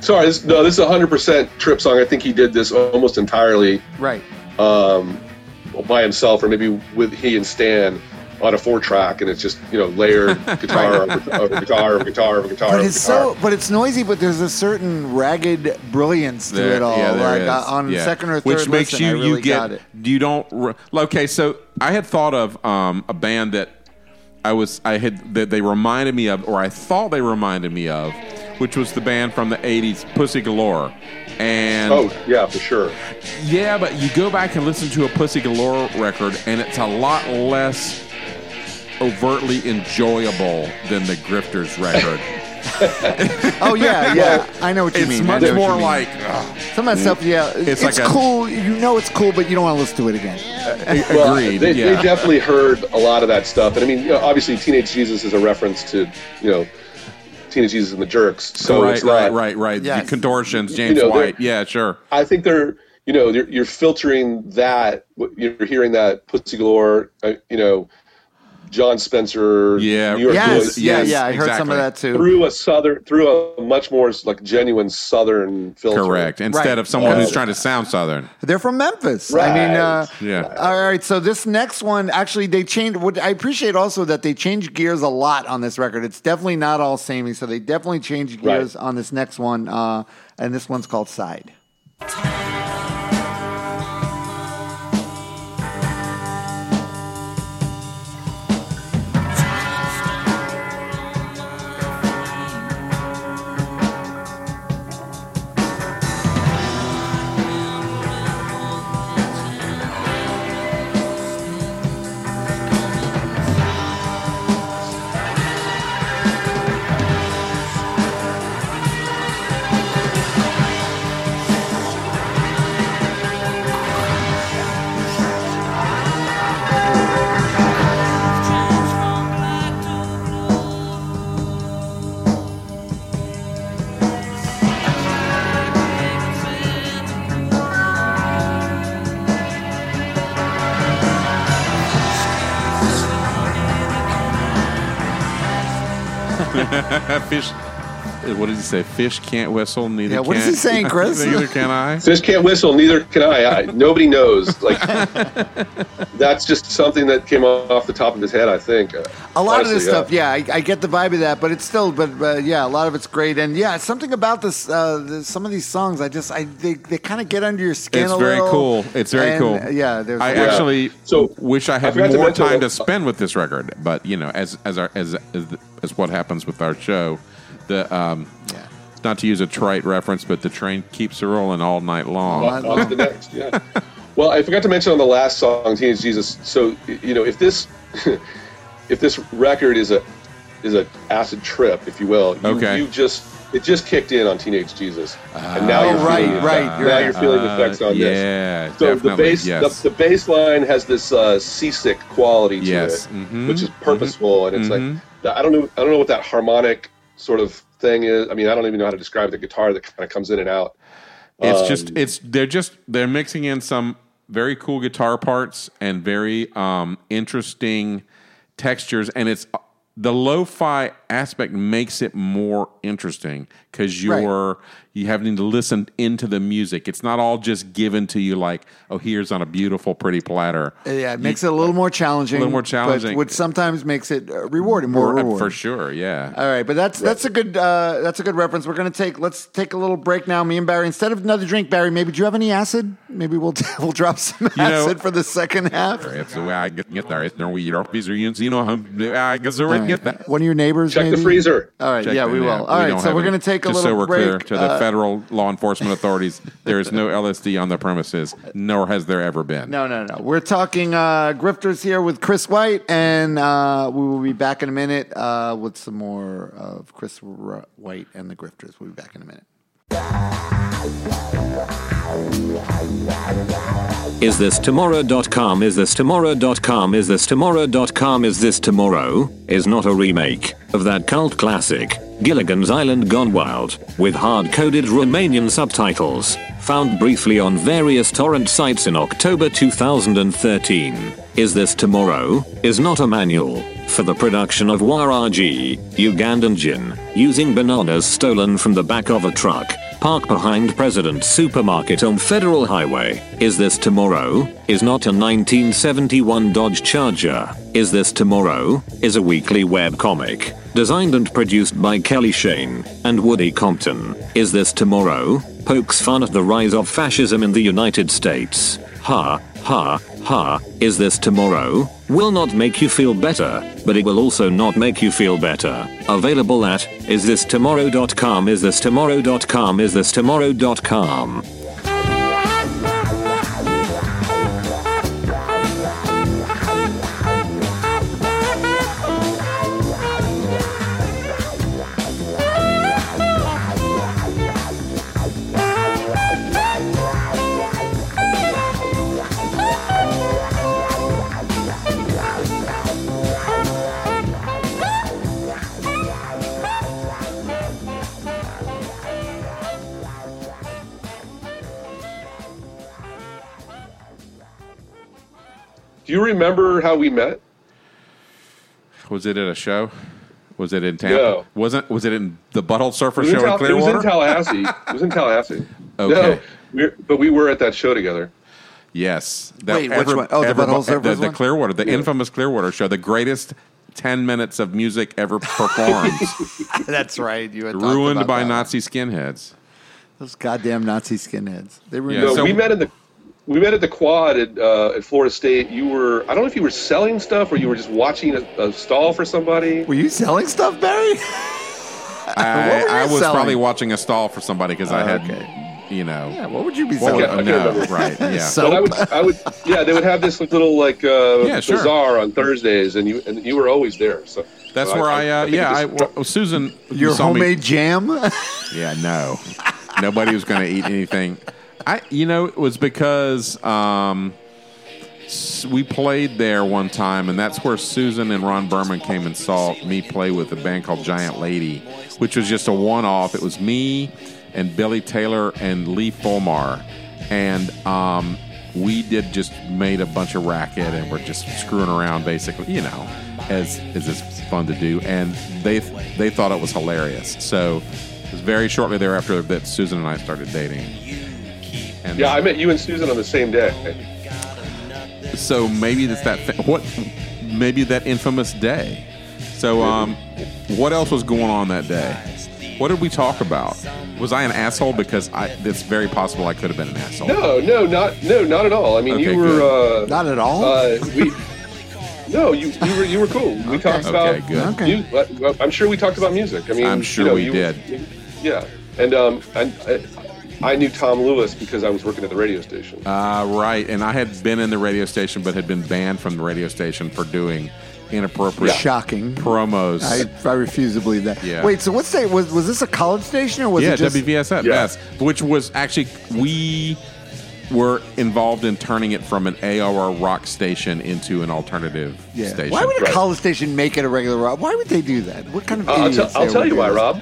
Sorry, this, no, this is a hundred percent Tripp song. I think he did this almost entirely Right. um, by himself, or maybe with he and Stan on a four track, and it's just you know layered guitar over, over guitar over guitar over guitar. But over it's guitar. so, but it's noisy. But there's a certain ragged brilliance to There- it all. yeah, like is. uh, on Yeah. second or third which makes listen, you I really you get you don't re- okay. So I had thought of um, a band that I was I had that they reminded me of, or I thought they reminded me of, which was the band from the '80s, Pussy Galore, and Oh yeah, for sure. yeah, but you go back and listen to a Pussy Galore record, and it's a lot less overtly enjoyable than the Grifters record. Oh yeah, yeah. I know what you it's mean. I much know what you more like ugh, some of that stuff. Yeah, it's, like a- cool. You know it's cool, but you don't want to listen to it again. Well, agreed. They, yeah. they definitely heard a lot of that stuff, and I mean, you know, obviously, Teenage Jesus is a reference to you know Teenage Jesus and the Jerks. So right, it's right, not, right, right. Yes. The contortions, James know, White. Yeah, sure. I think they're, you know, you're, you're filtering that. You're hearing that Pussy Galore, uh, you know, Jon Spencer, Yeah. New York Yes, Boys yeah, yes, yeah. I heard some of that too. through a southern, through a much more like genuine southern filter. Correct. Instead Right. of someone who's trying to sound southern. They're from Memphis. I mean, uh, Yeah. All right, so this next one actually they changed. What I appreciate also that they changed gears a lot on this record. It's definitely not all samey, so they definitely changed Right. gears on this next one, uh, and this one's called Side. Fish. What did he say? Fish can't whistle. Neither. Yeah, what is can- he saying, Chris? neither can I. Fish can't whistle, neither can I. I nobody knows. Like that's just something that came off the top of his head. I think. Uh, A lot of honestly, this stuff, yeah, I, I get the vibe of that, but it's still, but uh, yeah, a lot of it's great, and yeah, something about this, uh, the, some of these songs, I just, I they, they kind of get under your skin. It's a very little, cool. It's very and, cool. Yeah, there's. I yeah. actually So, wish I I had forgot to more mention time that- to spend with this record, but you know, as as our as as, as what happens with our show, the um, not to use a trite reference, but the train keeps rolling all night long. on, on the next. Yeah. Well, I forgot to mention on the last song, "Teenage Jesus." So you know, if this if this record is a is a acid trip, if you will, you, Okay. you just it just kicked in on "Teenage Jesus," and now Oh, you're right, feeling, right, Now you're right. you're feeling the effects on Uh, this. yeah, So the bass, yes. the, the bass line has this uh, seasick quality to Yes, it, mhm, which is purposeful, and it's mhm. like I don't know, I don't know what that harmonic sort of thing is. I mean, I don't even know how to describe the guitar that kind of comes in and out. It's Um, just it's they're just they're mixing in some very cool guitar parts and very um, interesting textures, and it's the lo-fi aspect makes it more interesting because you're you having to listen into the music. It's not all just given to you like oh here's on a beautiful pretty platter. Yeah, it makes it a little more challenging. A little more but challenging. which sometimes makes it uh, rewarding, more For, rewarding. for sure, yeah. All right, but that's that's a good uh, that's a good reference. We're gonna take let's take a little break now. Me and Barry. Instead of another drink, Barry, maybe do you have any acid? Maybe we'll we'll drop some know- acid for the second half. It's the way I get, get there. It's no way you don't be you know I guess I right. get that. One of your neighbors. Check the freezer. All right, Check yeah, we will. All we right, so we're gonna take a just little so we're break. clear to the Uh, federal law enforcement authorities. there is no LSD on the premises, nor has there ever been. No, no, no. We're talking uh, grifters here with Chris White, and uh, we will be back in a minute uh, with some more of Chris R- White and the grifters. We'll be back in a minute. Is this tomorrow.com? Is this tomorrow.com? Is this tomorrow.com? Is this tomorrow? Is not a remake of that cult classic, Gilligan's Island Gone Wild, with hard coded Romanian subtitles, found briefly on various torrent sites in October 2013. Is this tomorrow? Is not a manual for the production of Waragi, Ugandan gin, using bananas stolen from the back of a truck. Park behind President Supermarket on Federal Highway. Is this tomorrow? Is not a 1971 Dodge Charger. Is this tomorrow? Is a weekly web comic. Designed and produced by Kelly Shane and Woody Compton. Is this tomorrow? Pokes fun at the rise of fascism in the United States. Ha, ha, ha. Is this tomorrow? Will not make you feel better, but it will also not make you feel better. Available at isthistomorrow.com. Is this remember how we met? Was it at a show? Was it in Tampa? No. Wasn't was it in the Butthole Surfer It was, in show in Tal- it was in Tallahassee. it was in Tallahassee. Okay. No, but we were at that show together. yes. Wait, which one? Oh, the Butthole the, Surfers the? Clearwater, the infamous Clearwater show, the greatest ten minutes of music ever performed, That's right. You had ruined about by that. Nazi skinheads. Those goddamn Nazi skinheads. They ruined Yeah, No, so- we met in the we met at the quad at, uh, at Florida State. You were I don't know if you were selling stuff or you were just watching a, a stall for somebody. Were you selling stuff, Barry? I, What were you I was selling? probably watching a stall for somebody because I Oh, had, okay. you know, Yeah, what would you be selling? I no, right? Yeah. So- I would, I would, yeah. They would have this little like uh, Yeah, sure. bazaar on Thursdays, and you and you were always there. So That's so where I, uh, think yeah, I, well, Susan, you Your saw me- homemade jam? Yeah, no. Nobody was going to eat anything. I, you know, it was because um, we played there one time, and that's where Susan and Ron Berman came and saw me play with a band called Giant Lady, which was just a one-off. It was me and Billy Taylor and Lee Fulmar, and um, we did just made a bunch of racket, and we're just screwing around, basically, you know, as as is fun to do, and they they thought it was hilarious. So. It was very shortly thereafter that Susan and I started dating. And yeah, I met you and Susan on the same day. so maybe that's that. Fa- what? Maybe that infamous day. So, um, what else was going on that day? What did we talk about? Was I an asshole? Because I, it's very possible I could have been an asshole. No, no, not no, not at all. I mean, Okay, you were uh, Not at all? Uh, we. No, you you were you were cool. We talked about Okay, about. good. Okay. mu- uh, I'm sure we talked about music. I mean, I'm sure you know, we you- did. Yeah, and um, and I, I knew Tom Lewis because I was working at the radio station. Uh, right. And I had been in the radio station, but had been banned from the radio station for doing inappropriate Shocking. promos. I, I refuse to believe that. Yeah. Wait, so what state was was this a college station or was yeah, it just WVFS, Yeah. yes. Which was actually we were involved in turning it from an AOR rock station into an alternative Yeah. station. Why would a Right. college station make it a regular rock? Why would they do that? What kind of Uh, I'll, idiots tell I'll there tell would you do why, that? Rob.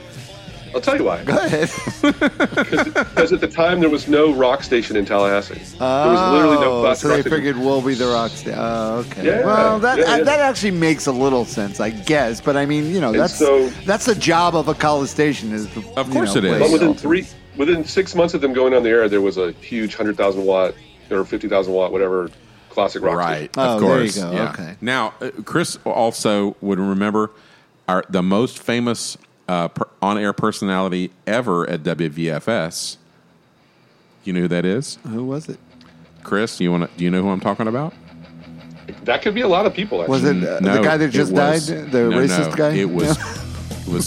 I'll tell you why. Go ahead. Because at the time there was no rock station in Tallahassee. there was literally no Oh, classic so rock they station. figured we'll be the rock station. Oh, okay. Yeah, well, that yeah, yeah. that actually makes a little sense, I guess. But I mean, you know, And that's so- that's the job of a college station. Is to, Of you course know, it is. But within three, within six months of them going on the air, there was a huge hundred thousand watt or fifty thousand watt, whatever, classic rock Right, station. Oh, of there you course. go. Yeah. Okay. Now, uh, Chris also would remember our the most famous uh, per, on-air personality ever at WVFS. You know who that is, Who was it? Chris? You want to? Do you know who I'm talking about? That could be a lot of people. Actually. Was it uh, No, the guy that just was- died? The no, racist no, guy? It was. No? It was.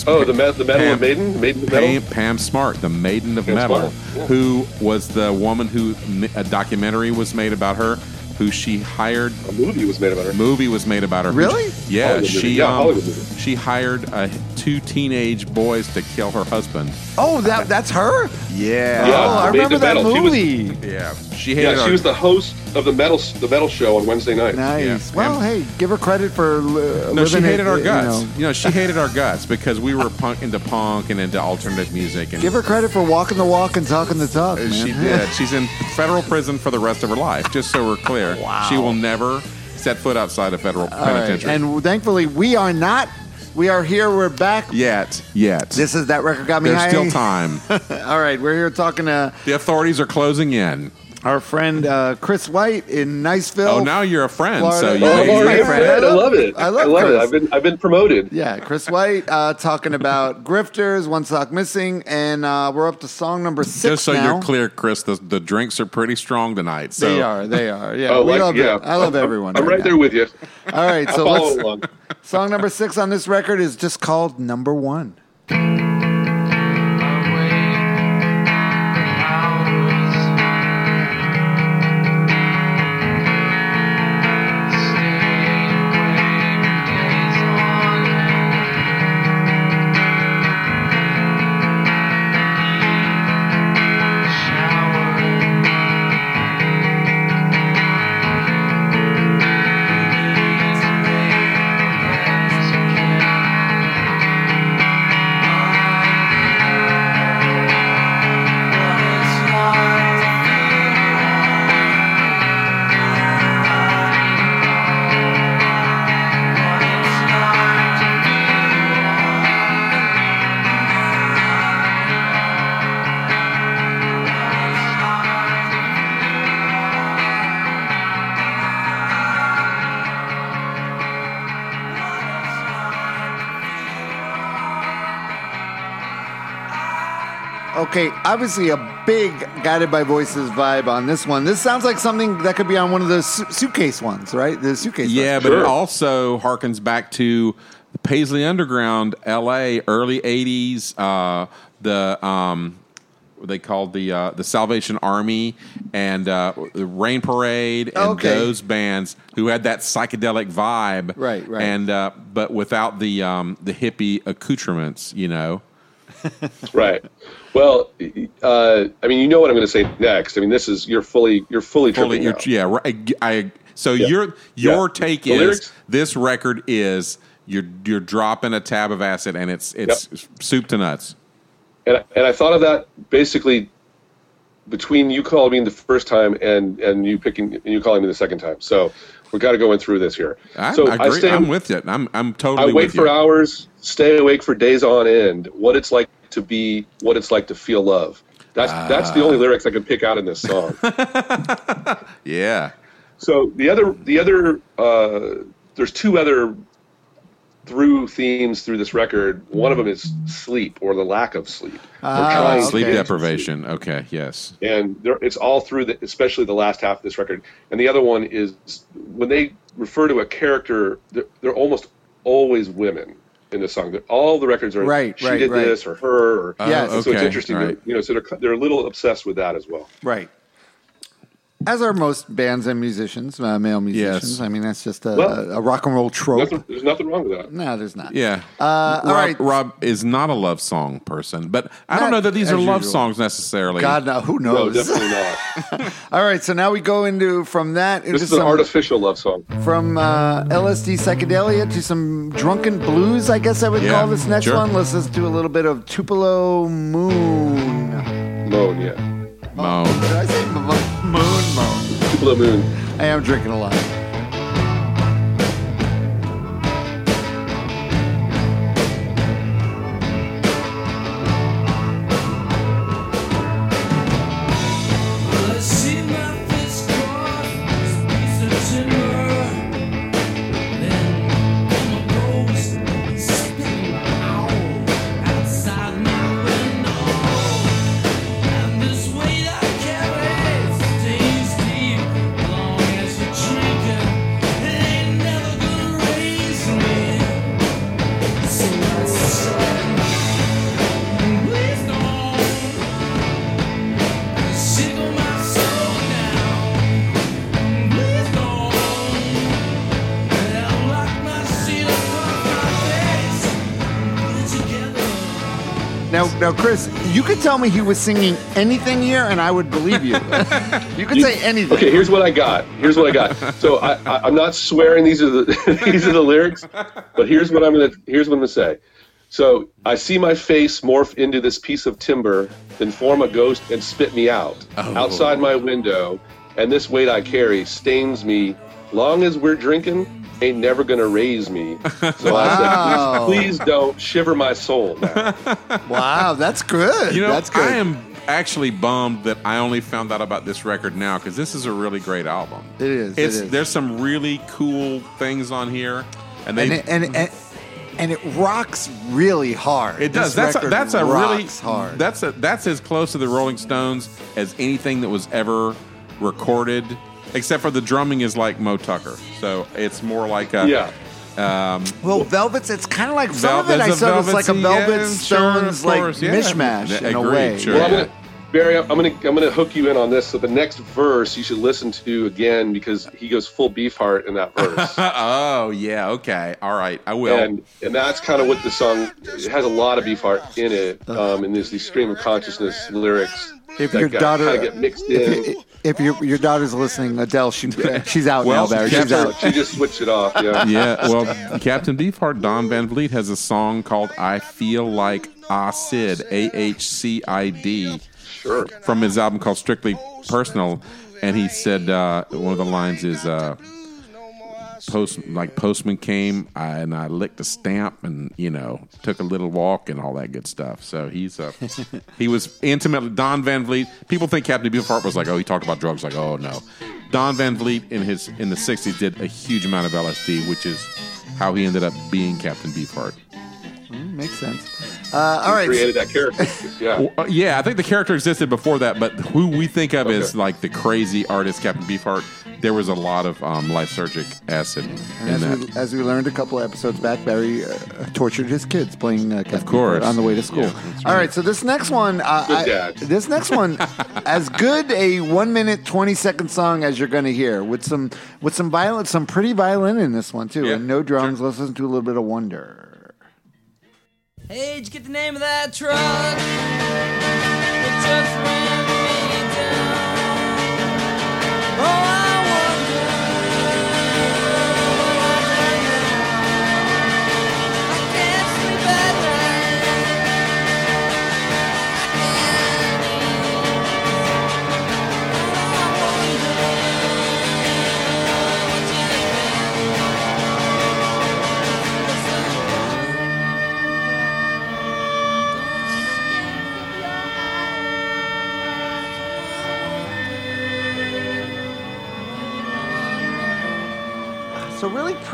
Oh, the me- the Medal Pam- of Maiden, Maiden of Metal. Pam, Pam Smart, the Maiden of Pam Metal, yeah. who was the woman who a documentary was made about her, who she hired. A movie was made about her. Movie was made about her. Really? Yeah, Hollywood she movie. Yeah, um, Hollywood movie. she hired uh, two teenage boys to kill her husband. Oh, that that's her. Yeah. Yeah, oh, I remember that Metal. She was- movie. Yeah, she hated Yeah, she our- was the host of the metal the metal show on Wednesday night. Nice. Yeah. Well, And- hey, give her credit for uh, No, she hated it, our you guts. know. You know, she hated our guts because we were punk into punk and into alternative music. And Give her credit for walking the walk and talking the talk. Man. she did. She's in federal prison for the rest of her life. Just so we're clear, Wow. she will never set foot outside a federal All right. penitentiary. And thankfully, we are not. We are here. We're back. yet, yet, This is that record got me there's high. still time. All right, we're here talking to the authorities are closing in. Our friend uh, Chris White in Niceville. Oh, now you're a friend. Florida. So you Oh, he's my a friend. friend. I love it. I love it. Chris. I've been I've been promoted. Yeah, Chris White uh, talking about grifters, one sock missing, and uh, we're up to song number six just so now. you're clear, Chris, the, the drinks are pretty strong tonight. So They are, they are. Yeah, Oh, we like, love yeah. it. I love I'm- everyone. I'm right now. there with you. All right, so let's, along. song number six on this record is just called Number One. Okay, obviously a big guided by voices vibe on this one. This sounds like something that could be on one of the su- suitcase ones, right? The suitcase. Yeah, ones. but it also harkens back to the Paisley Underground, L.A., early '80s. Uh, the um, what they called the uh, the Salvation Army and uh, the Rain Parade and Okay. those bands who had that psychedelic vibe, Right, right. And uh, but without the um, the hippie accoutrements, you know. Right. Well, uh, I mean, you know what I'm going to say next. I mean, this is you're fully you're fully Fully, you're, yeah, right, I, so Yeah. your your Yeah. take The is lyrics? this record is you're you're dropping a tab of acid and it's it's soup to nuts. and and I thought of that basically between you calling me the first time and and you picking and you calling me the second time. So we got to go in through this here. I, so I agree. stay. I'm with you. I'm I'm I totally wait with for you. hours, stay awake for days on end. What it's like to be, what it's like to feel love. That's that's Ah. the only lyrics I can pick out in this song. Yeah. So the other, the other, uh, there's two other through themes through this record. One of them is sleep or the lack of sleep. Ah, trying Sleep get to deprivation. Okay. Yes. and there, it's all through the, especially the last half of this record. And the other one is when they refer to a character, they're, they're almost always women in the song. They're- All the records are Right, she right, did right. this or her. Or, Yes. and So it's interesting, right. you know. So they're they're a little obsessed with that as well. Right. As are most bands and musicians, uh, male musicians. Yes. I mean, that's just a, Well, a rock and roll trope. Nothing, there's nothing wrong with that. No, there's not. Yeah. Uh, Rob, right. Rob is not a love song person, but I don't know that these are as love usual. songs necessarily. God, no, who No, knows? definitely not. all right, so now we go into from that into This is some an artificial love song. from uh, LSD psychedelia to some drunken blues. I guess I would Yeah, call this next sure. one. Let's just do a little bit of Tupelo Moon. Moan, yeah. Mo. Did I mo- moon? Moon. Tupelo Moon. I am drinking a lot. Could tell me he was singing anything here, and I would believe you. you could say anything. Okay, here's what I got. Here's what I got. So I, I, I'm not swearing these are the these are the lyrics, but here's what I'm gonna here's what I'm gonna say. So I see my face morph into this piece of timber, then form a ghost and spit me out oh. outside my window, and this weight I carry stains me. Long as we're drinking, ain't never gonna raise me. So Wow. I said, please, please don't shiver my soul. Now. Wow, that's good. You know, that's good. I am actually bummed that I only found out about this record now because this is a really great album. It is, it It's there's some really cool things on here, and they and it, and, and and it rocks really hard. It does. This That's a, that's a really hard. That's a that's as close to the Rolling Stones as anything that was ever recorded, except for the drumming is like Moe Tucker. So it's more like a Yeah. well, Velvet's. It's kind of like some Vel- of it. I there's a said it's like a Velvetsy, Velvet yeah, sure, of Stones like course, yeah. mishmash Yeah, in a way. sure. Well, I'm gonna, Barry, I'm gonna I'm gonna hook you in on this. So the next verse you should listen to again because he goes full Beefheart in that verse, oh yeah, okay, all right, I will. and and that's kind of what the song. It has a lot of Beefheart in it, um, and there's these stream of consciousness lyrics. If that your got- daughter, kinda get mixed in. if, if your your daughter's listening, Adele, she she's out Well, now, Barry. she She's out. she just switched it off. Yeah. yeah, well, Captain Beefheart, Don Van Vliet has a song called "I Feel Like Acid," A H C I D. Sure. from his album called Strictly Personal, and he said uh, one of the lines is uh, post like postman came I, and I licked a stamp and you know took a little walk and all that good stuff. So he's uh, he was intimately Don Van Vliet. People think Captain Beefheart was like oh he talked about drugs like oh no. Don Van Vliet in his in the '60s did a huge amount of LSD, which is how he ended up being Captain Beefheart. Makes sense. Uh, all right. created that character. Yeah. Uh, yeah, I think the character existed before that, but who we think of as like the crazy artist, Captain Beefheart, there was a lot of um, lysergic acid in As that. we, as we learned a couple episodes back, Barry uh, tortured his kids playing uh, Captain course. On the way to school. Yeah, that's All right. right, so this next one, uh, I- this next one, as good a one minute twenty second song as you're going to hear, with some with some violin, some pretty violin in this one too, Yeah, and no drums. Let's listen to a little bit of Wonder. Hey, did you get the name of that truck?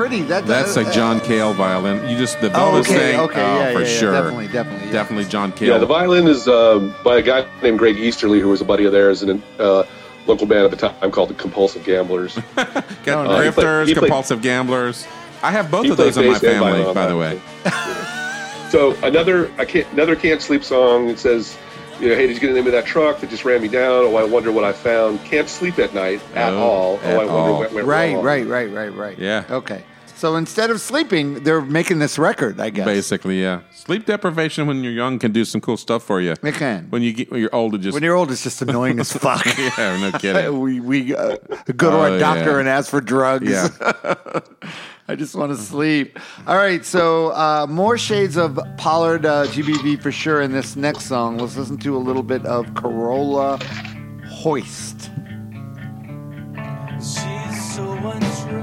Pretty. That That's uh, like John Cale violin. You just the Oh, okay, thing, okay, oh, yeah, for yeah, yeah, sure, definitely, definitely, yeah. definitely John Cale. Yeah, the violin is um, by a guy named Greg Easterly, who was a buddy of theirs and a uh, local band at the time called the Compulsive Gamblers. Got Uh, he drifters, played- compulsive gamblers. I have both of those in my bass and family, violin by the way. so another I can't another can't sleep song. It says, you know, hey, did you get the name of that truck that just ran me down? Oh, I wonder what I found. Can't sleep at night at No, all. at oh, I wonder all. what went Right, wrong. right, right, right, right. Yeah. Okay. So instead of sleeping, they're making this record. I guess. Basically, yeah. Sleep deprivation when you're young can do some cool stuff for you. It can. When you get when you're old, it just When you're old, it's just annoying as fuck. yeah, no kidding. we we uh, go to Oh, our doctor yeah. and ask for drugs. Yeah. I just want to sleep. All right, so uh, more shades of Pollard uh, GBV for sure in this next song. Let's listen to a little bit of Corolla Hoist. She's so undressed.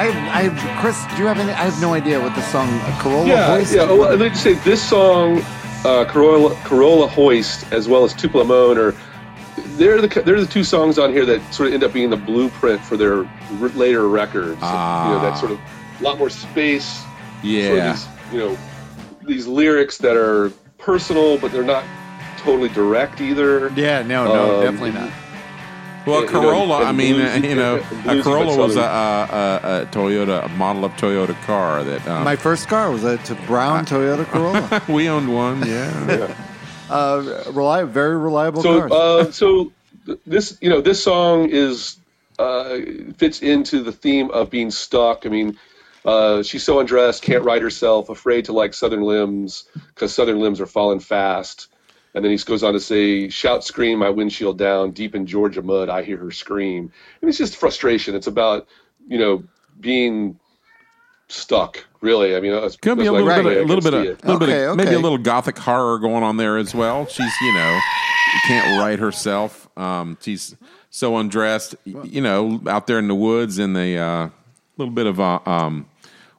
I I Chris. Do you have any? I have no idea what the song uh, Corolla Yeah, Hoist. yeah. Well, let me just say this song, uh, Corolla, Corolla Hoist, as well as Tupelo Moan, are they're the they're the two songs on here that sort of end up being the blueprint for their later records. You know, that sort of a lot more space. Sort of Yeah. these, you know, these lyrics that are personal, but they're not totally direct either. Yeah, no, no, Um, definitely not. Well, you know, Corolla. I mean, bluesy- uh, you know, a Corolla was a, a, a, a Toyota, a model of Toyota car that um, My first car was a t- brown Toyota Corolla. we owned one. Yeah. uh, reliable, very reliable so cars. uh, so this you know this song is uh, fits into the theme of being stuck. I mean, uh, she's so undressed, can't ride herself, afraid to like southern limbs because southern limbs are falling fast. And then he goes on to say, "Shout, scream, my windshield down, deep in Georgia mud, I hear her scream." And it's just frustration. It's about you know being stuck. Really, I mean, that's, Could be a little like bit, the way a I little bit, of, see it. little bit, Okay, maybe a little gothic horror going on there as well. She's, you know, can't write herself. Um, she's so undressed, you know, out there in the woods in the uh, little bit of uh, um,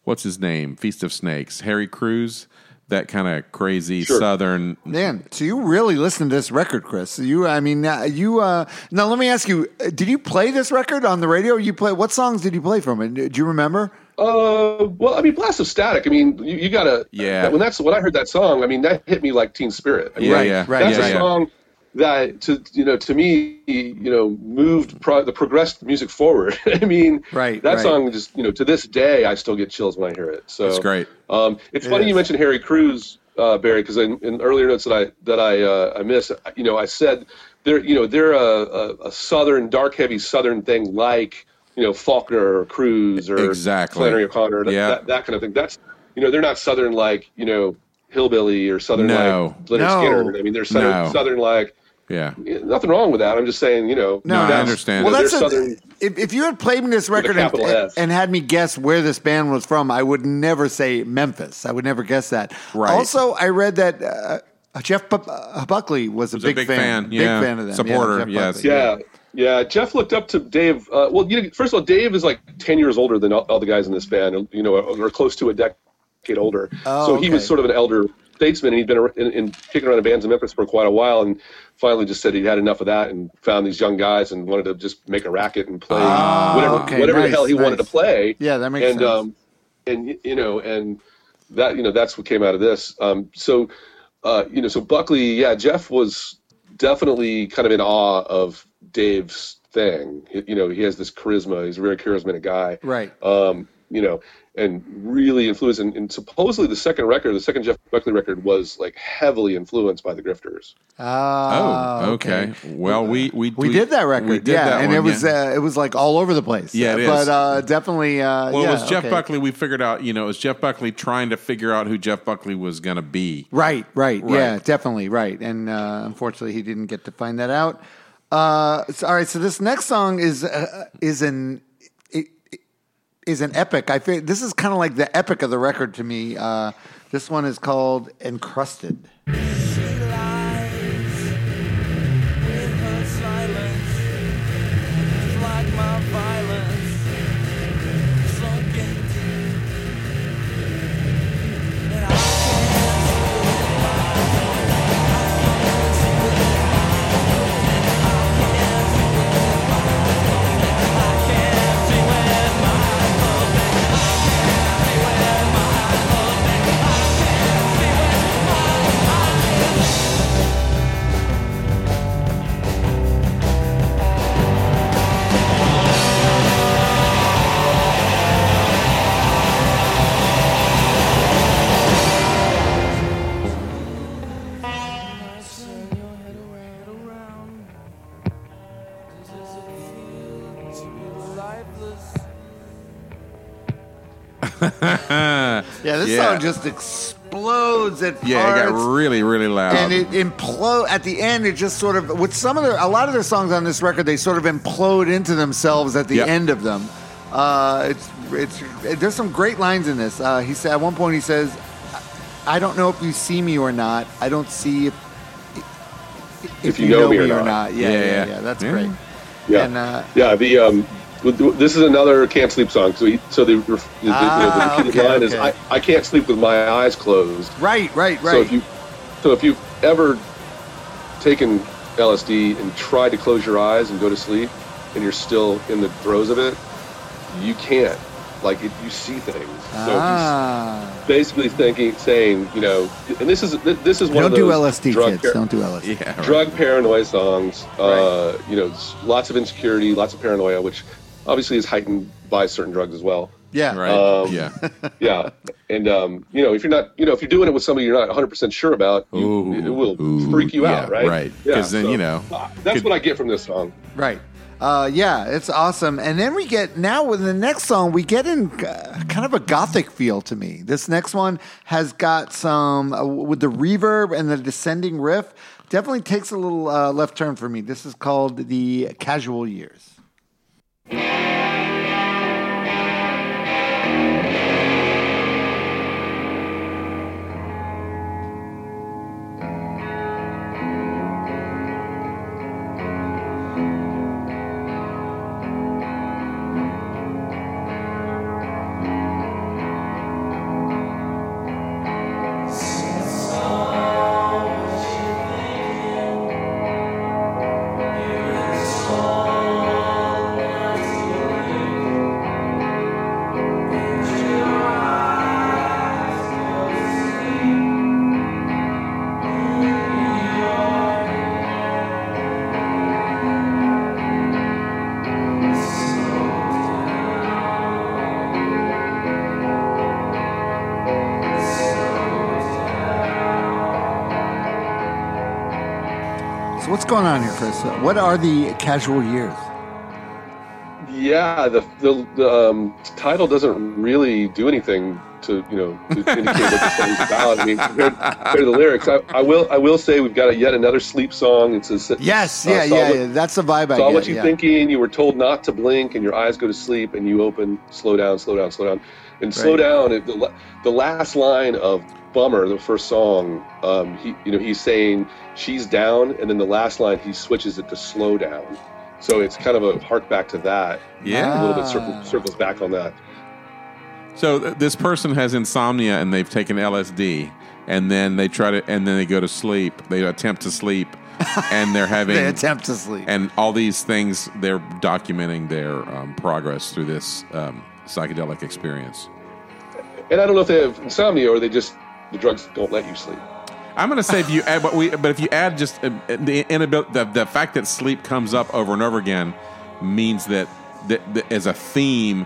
what's his name, Feast of Snakes, Harry Crews, that kind of crazy Sure. southern. Man, so you really listen to this record, Chris? You, I mean, uh, you. Uh, now, let me ask you: uh, Did you play this record on the radio? You play what songs did you play from it? Do you remember? Uh, well, I mean, Blast of Static. I mean, you, you gotta. Yeah. When that's when I heard that song, I mean, that hit me like Teen Spirit. I mean, Yeah, Right, yeah, right, That's yeah, a yeah. song that to you know to me you know moved pro- the progressed music forward. I mean, Right, That right. song just you know to this day I still get chills when I hear it. So That's great. Um, it's It funny is. you mentioned Harry Crews, uh, Barry, because in, in earlier notes that I that I uh, I missed, you know, I said they're you know they're a, a, a southern dark heavy southern thing like you know Faulkner or Crews or Exactly. Flannery O'Connor that, Yeah. that, that kind of thing. That's you know they're not southern like you know hillbilly or southern No. like Lynyrd No. Skynyrd. I mean they're southern, No. southern like Yeah. nothing wrong with that. I'm just saying you know No, I understand. you know, Well, that's a, southern. if, if you had played me this record and, capital and had me guess where this band was from, I would never say Memphis. I would never guess that. Right. Also, I read that uh, Jeff Bu- uh, Buckley was a, Was a big, big fan, fan, big fan of them, Supporter, Jeff yes. Yeah, yeah. Jeff looked up to Dave. Uh, well, you know, first of all, Dave is like ten years older than all, all the guys in this band. You know, or close to a decade older. Oh, so he was sort of an elder statesman, and he'd been in, in kicking around in bands in Memphis for quite a while, and finally just said he'd had enough of that and found these young guys and wanted to just make a racket and play Ah, whatever okay, whatever nice, the hell he wanted to play. Yeah, that makes and, sense. Um, and you know, and that you know that's what came out of this. Um, so uh, you know, so Buckley, yeah, Jeff was definitely kind of in awe of Dave's thing. You know, he has this charisma. He's a very charismatic guy. Right. Um, you know, and really influenced. And, and supposedly the second record, the second Jeff Buckley record, was like heavily influenced by the Grifters. Ah, Oh, okay. Well, we we We, did that record, We did yeah, that and one, it was yeah. uh, it was like all over the place. Yeah, it but uh, definitely. Uh, well, yeah, it was Jeff okay. Buckley. We figured out, you know, it was Jeff Buckley trying to figure out who Jeff Buckley was going to be. Right, right, yeah, definitely, right. And uh, unfortunately, he didn't get to find that out. Uh, so, all right, so this next song is uh, is an it, it- is an epic. I feel this is kind of like the epic of the record to me. Uh, this one is called "Encrusted." Yeah, this Yeah. song just explodes at Yeah, it got really, really loud. and it implode at the end. It just sort of with some of the a lot of their songs on this record, they sort of implode into themselves at the Yep. end of them. Uh, it's it's there's some great lines in this. Uh, he said at one point he says, "I don't know if you see me or not. I don't see if if, you know me or not." Yeah, yeah, Yeah, yeah. yeah. That's Yeah. great. Yeah, And, uh, yeah. The um, with- with- this is another "Can't Sleep" song. So, he, so the, the, the, Ah, the repeated okay, line is. I, "I can't sleep with my eyes closed." Right, right, right. So if you, so if you've ever taken LSD and tried to close your eyes and go to sleep, and you're still in the throes of it, you can't. Like it, you see things. So ah, he's basically thinking, saying, you know, and this is this is one don't of do LSD drug kids. Par- don't do LSD. yeah, right. drug paranoia songs. Uh, you know, lots of insecurity, lots of paranoia, which obviously is heightened by certain drugs as well. Yeah, Right. Um, yeah. Yeah, and um, you know, if you're not, you know, if you're doing it with somebody you're not 100 percent sure about, you, Ooh, it will ooh, freak you yeah, out, right? right. Yeah, 'Cause then, you know, uh, that's could- what I get from this song. Right. Uh, yeah, it's awesome. And then we get now with the next song, we get in uh, kind of a gothic feel to me. This next one has got some uh, with the reverb and the descending riff. Definitely takes a little uh, left turn for me. This is called the Casual Years. You're What are the casual years? Yeah, the the, the um, title doesn't really do anything to you know to indicate what the song's about. I mean, compared, compared to the lyrics, I, I will I will say we've got a, yet another sleep song. It's a Yes, uh, yeah, yeah, what- yeah. That's the vibe I Saw get. what you yeah. thinking. You were told not to blink, and your eyes go to sleep, and you open. Slow down, slow down, slow down, and slow down. It, the, the last line of "Bummer," the first song, um, he you know he's saying she's down, and then the last line he switches it to slow down. So it's kind of a hark back to that. Yeah. a little bit circle, circles back on that. So th- this person has insomnia and they've taken LSD, and then they try to, and then they go to sleep. They attempt to sleep, and they're having They attempt to sleep. and all these things. They're documenting their um, progress through this um, psychedelic experience. And I don't know if they have insomnia or they just the drugs don't let you sleep. I'm going to say if you add, but we, but if you add just uh, the inability, the, the fact that sleep comes up over and over again means that, that, that as a theme,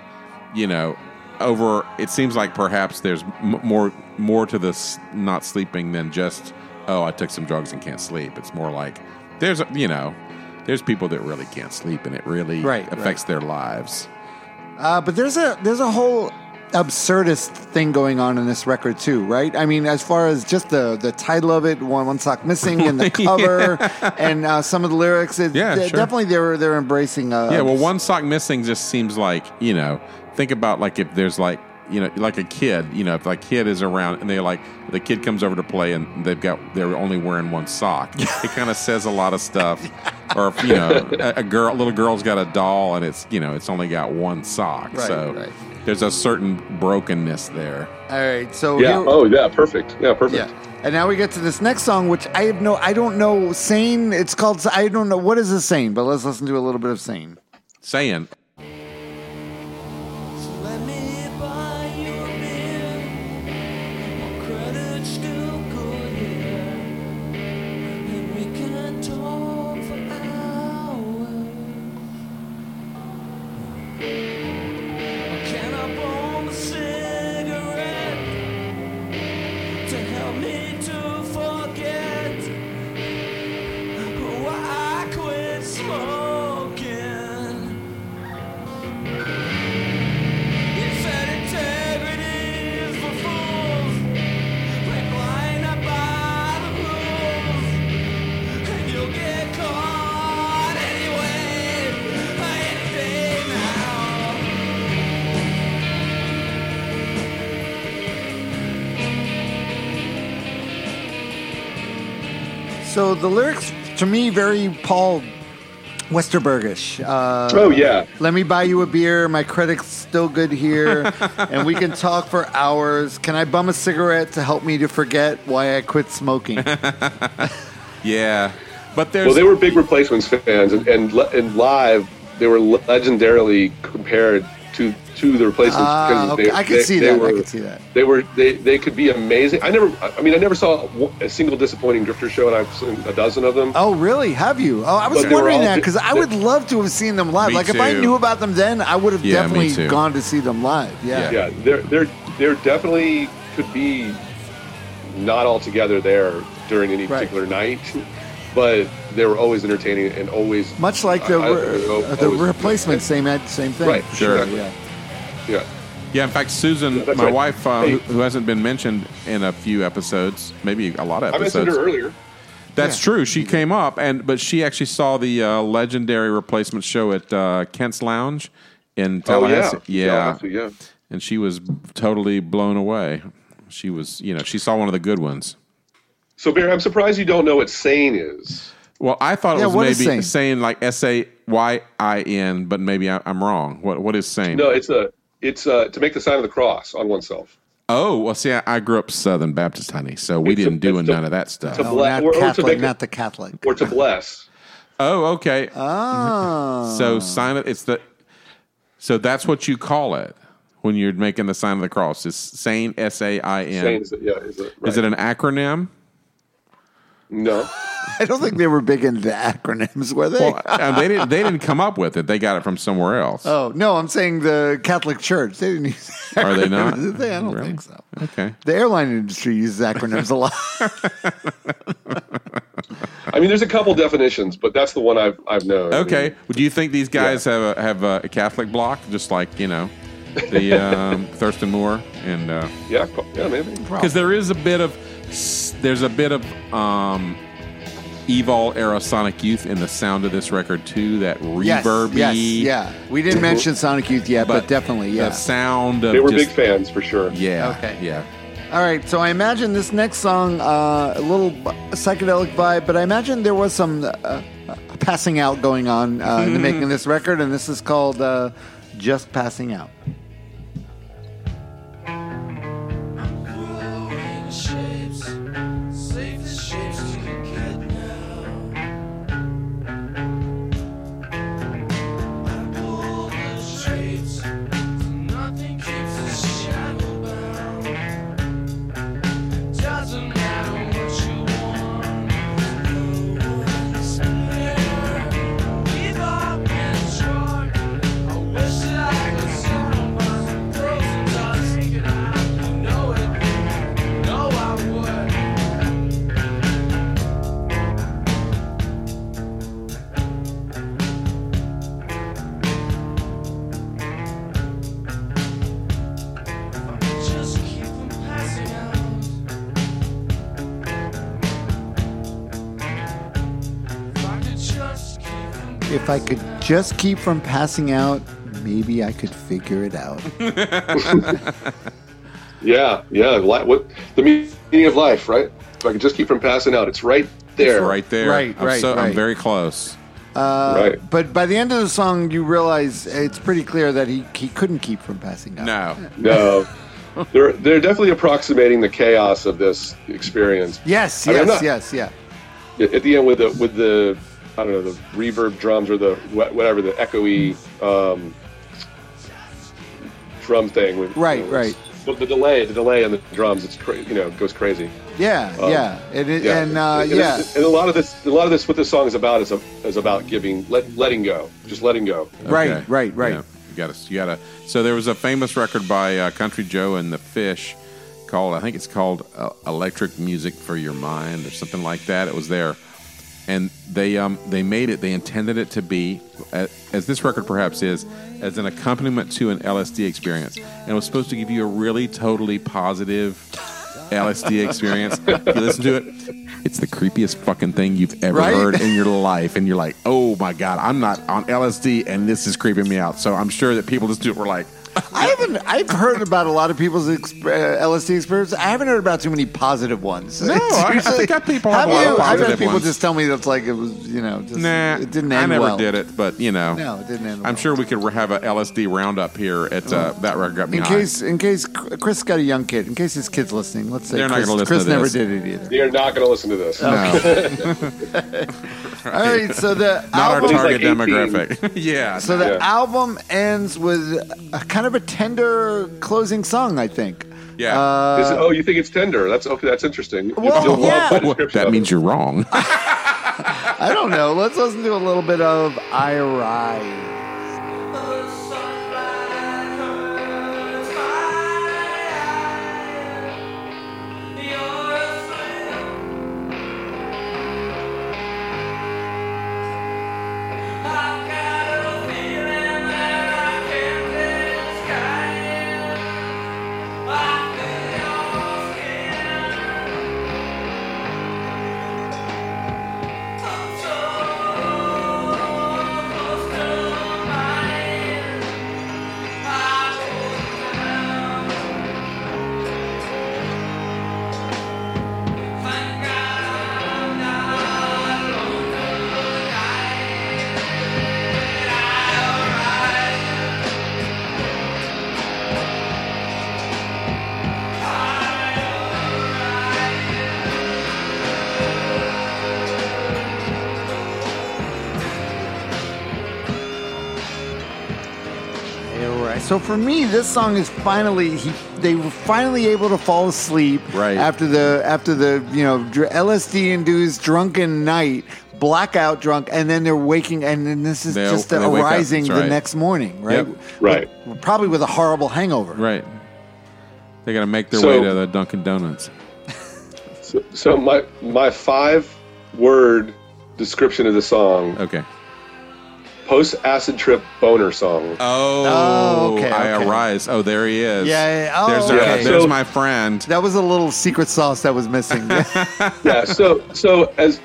you know, over it seems like perhaps there's m- more more to this not sleeping than just oh I took some drugs and can't sleep. It's more like there's you know there's people that really can't sleep and it really Right, affects their lives. Uh, but there's a there's a whole absurdist thing going on in this record too, right? I mean, as far as just the the title of it, one one sock missing, and the cover, and uh, some of the lyrics, it, Yeah, sure. definitely they're they're embracing. Uh, Yeah, well, one sock missing just seems like you know. Think about like if there's like you know like a kid, you know, if like kid is around and they're like the kid comes over to play and they've got they're only wearing one sock. it kind of says a lot of stuff. Or if you know a, a girl, little girl's got a doll and it's you know it's only got one sock. Right, so right. there's a certain brokenness there. All right, so Yeah. here- Oh, yeah. Perfect. Yeah. Perfect. yeah. And now we get to this next song, which I have no, I don't know. Sane. It's called. I don't know what is a sane, but let's listen to a little bit of sane. Saying So the lyrics, to me, very Paul Westerbergish. Uh, Oh yeah. Let me buy you a beer. My credit's still good here, and we can talk for hours. Can I bum a cigarette to help me to forget why I quit smoking? yeah, but there's Well, they were big replacements fans, and and, and live they were legendarily compared to to the replacements. Ah, because okay. they- I could they- see they that. I were- could see that. They were they they could be amazing. I never. I mean, I never saw a single disappointing Drifter show, and I've seen a dozen of them. Oh, really? Have you? Oh, I was But wondering all that because I would love to have seen them live. Me like if I knew about them then, I would have Yeah, definitely gone to see them live. Yeah. Yeah, they're they're they're definitely could be not all together there during any Right. particular night, but they were always entertaining and always Much like the I- I- re- I- the replacement, same same thing. Right, Sure. exactly. Yeah. Yeah. Yeah, in fact, Susan, Yeah, my right. wife, uh, Hey. who, who hasn't been mentioned in a few episodes, maybe a lot of episodes. I mentioned her earlier. That's Yeah. true. She came up, and but she actually saw the uh, legendary replacement show at uh, Kent's Lounge in Oh yeah, Tallahassee. yeah, yeah. and she was totally blown away. She was, you know, she saw one of the good ones. So, Bear, I'm surprised you don't know what sain is. Well, I thought it Yeah, was maybe sain? saying like S A Y I N, but maybe I, I'm wrong. What what is sain? No, it's a it's uh, to make the sign of the cross on oneself. Oh, well, see, I, I grew up Southern Baptist, honey, so we It's didn't do it's a- none of that stuff. to Ble- not or- or to Catholic, make it- not the Catholic. or to bless. Oh, okay. Oh. So sign it. It's the. So that's what you call it when you're making the sign of the cross. It's sain. S A I Sane N. is it? Yeah. Is it? Is it an acronym? no? I don't think they were big into acronyms, were they? Well, uh, they didn't. They didn't come up with it. They got it from somewhere else. oh no, I'm saying the Catholic Church. They didn't use Are they not? did they? I don't Really? think so. Okay. The airline industry uses acronyms a lot. I mean, there's a couple definitions, but that's the one I've I've known. I Okay. mean, Do you think these guys have a have a Catholic block, just like you know, the um, Thurston Moore and yeah, yeah, maybe. because there is a bit of there's a bit of um, Evol era Sonic Youth in the sound of this record too. That Yes, reverby. yes, yeah. We didn't mention Sonic Youth yet, but, definitely, yeah. The sound of They were just, big fans for sure. Yeah. Okay. Yeah. All right, so I imagine this next song, uh, a little psychedelic vibe, but I imagine there was some uh, uh, passing out going on uh, in the making of this record, and this is called uh, Just Passing Out. Just keep from passing out, maybe I could figure it out. Yeah, yeah. li- What the meaning of life, right? If I could just keep from passing out, it's right there. It's right there. Right, I'm right, so, I'm very close. Uh, right. But by the end of the song, you realize it's pretty clear that he, he couldn't keep from passing out. No. No, they're they're definitely approximating the chaos of this experience. Yes, I mean, yes, not- yes, yeah. At the end, with the with the I don't know the reverb drums or the whatever the echoey um, drum thing. With, Right, you know, right. The, the delay, the delay on the drums, it's cra- you know goes crazy. Yeah, Um, yeah. And, it, and uh, and, yeah. and a lot of this, a lot of this, what this song is about is, a, is about giving, let, letting go, just letting go. Right, Okay. right, right. Yeah. You got to, you got to. So there was a famous record by uh, Country Joe and the Fish called, I think it's called uh, "Electric Music for Your Mind" or something like that. It was there, and they um they made it. They intended it to be, as, as this record perhaps is, as an accompaniment to an LSD experience, and it was supposed to give you a really totally positive LSD experience. You listen to it, it's the creepiest fucking thing you've ever Right? heard in your life, and you're like, "Oh my god, I'm not on LSD, and this is creeping me out." So I'm sure that people just do it. Were like, I haven't. I've heard about a lot of people's exp- uh, LSD experience. I haven't heard about too many positive ones. No, I- I usually- think that people have a lot you? of I've had positive people ones. just tell me that's like it was. You know, just, "Nah, it didn't I never well. did it." But you know, No, it didn't end. I'm well. sure we could have a LSD roundup here at uh, that record. Got me In high. case, in case Chris got a young kid, in case his kid's listening, let's say They're Chris, gonna listen Chris to never this. did it either. You're not going to listen to this. no, All right, so the not our target like demographic. yeah, so the Yeah. album ends with a kind of a tender closing song. I think. yeah. Uh, Is it- oh, you think it's tender? That's okay. That's interesting. Well, yeah. the Well, that means you're wrong. I don't know. Let's listen to a little bit of "I Rise." Right. So for me, this song is finally he. They were finally able to fall asleep Right. after the after the you know dr- LSD induced drunken night, blackout drunk, and then they're waking, and then this is They- just the arising that's the right. next morning, right? Yep. Right. With- probably with a horrible hangover. right. They got to make their So- way to the Dunkin' Donuts. So, so my my five word description of the song: Okay. Post acid trip boner song. Oh, Oh, okay, I okay. arise. Oh, there he is. Yeah, yeah. Oh, there's, okay. there's So- my friend. That was a little secret sauce that was missing. yeah. So so as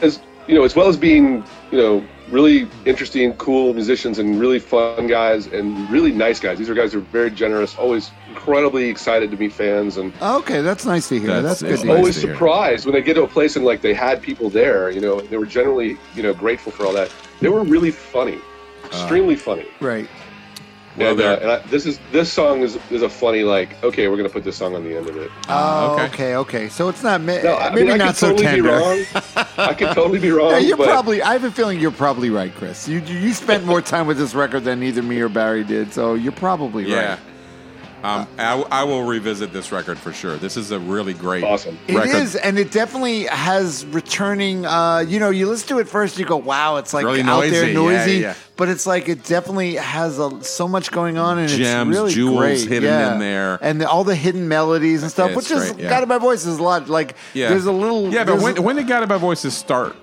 as you know, as well as being you know really interesting, cool musicians and really fun guys and really nice guys. These are guys who are very generous, always incredibly excited to meet fans and okay, that's nice to hear. That's- That's, good. it's to nice hear. always hear. surprised when they get to a place and like they had people there. You know, they were generally you know grateful for all that. They were really funny, ah. extremely funny. Right. Well, and uh, and I, this is this song is is a funny like okay we're gonna put this song on the end of it. Oh, okay. okay. okay, So it's not mi- No, I maybe mean, I not could so totally tender. be wrong. I could totally be wrong. Yeah, you're but probably. I have a feeling you're probably right, Chris. You you spent more time with this record than either me or Barry did, so you're probably Yeah. right. Um, I, I will revisit this record for sure. This is a really great Awesome. It record. is, and it definitely has returning. Uh, you know, you listen to it first, you go, "Wow, it's like Really out there, noisy. Yeah, yeah. But it's like it definitely has a, so much going on, and Gems, it's really jewels great. hidden yeah. in there. and the, all the hidden melodies and stuff, It's which is great, yeah. Guided by Voice is a lot. Like, Yeah. there's a little. Yeah, but when, a- when did Guided by Voices start?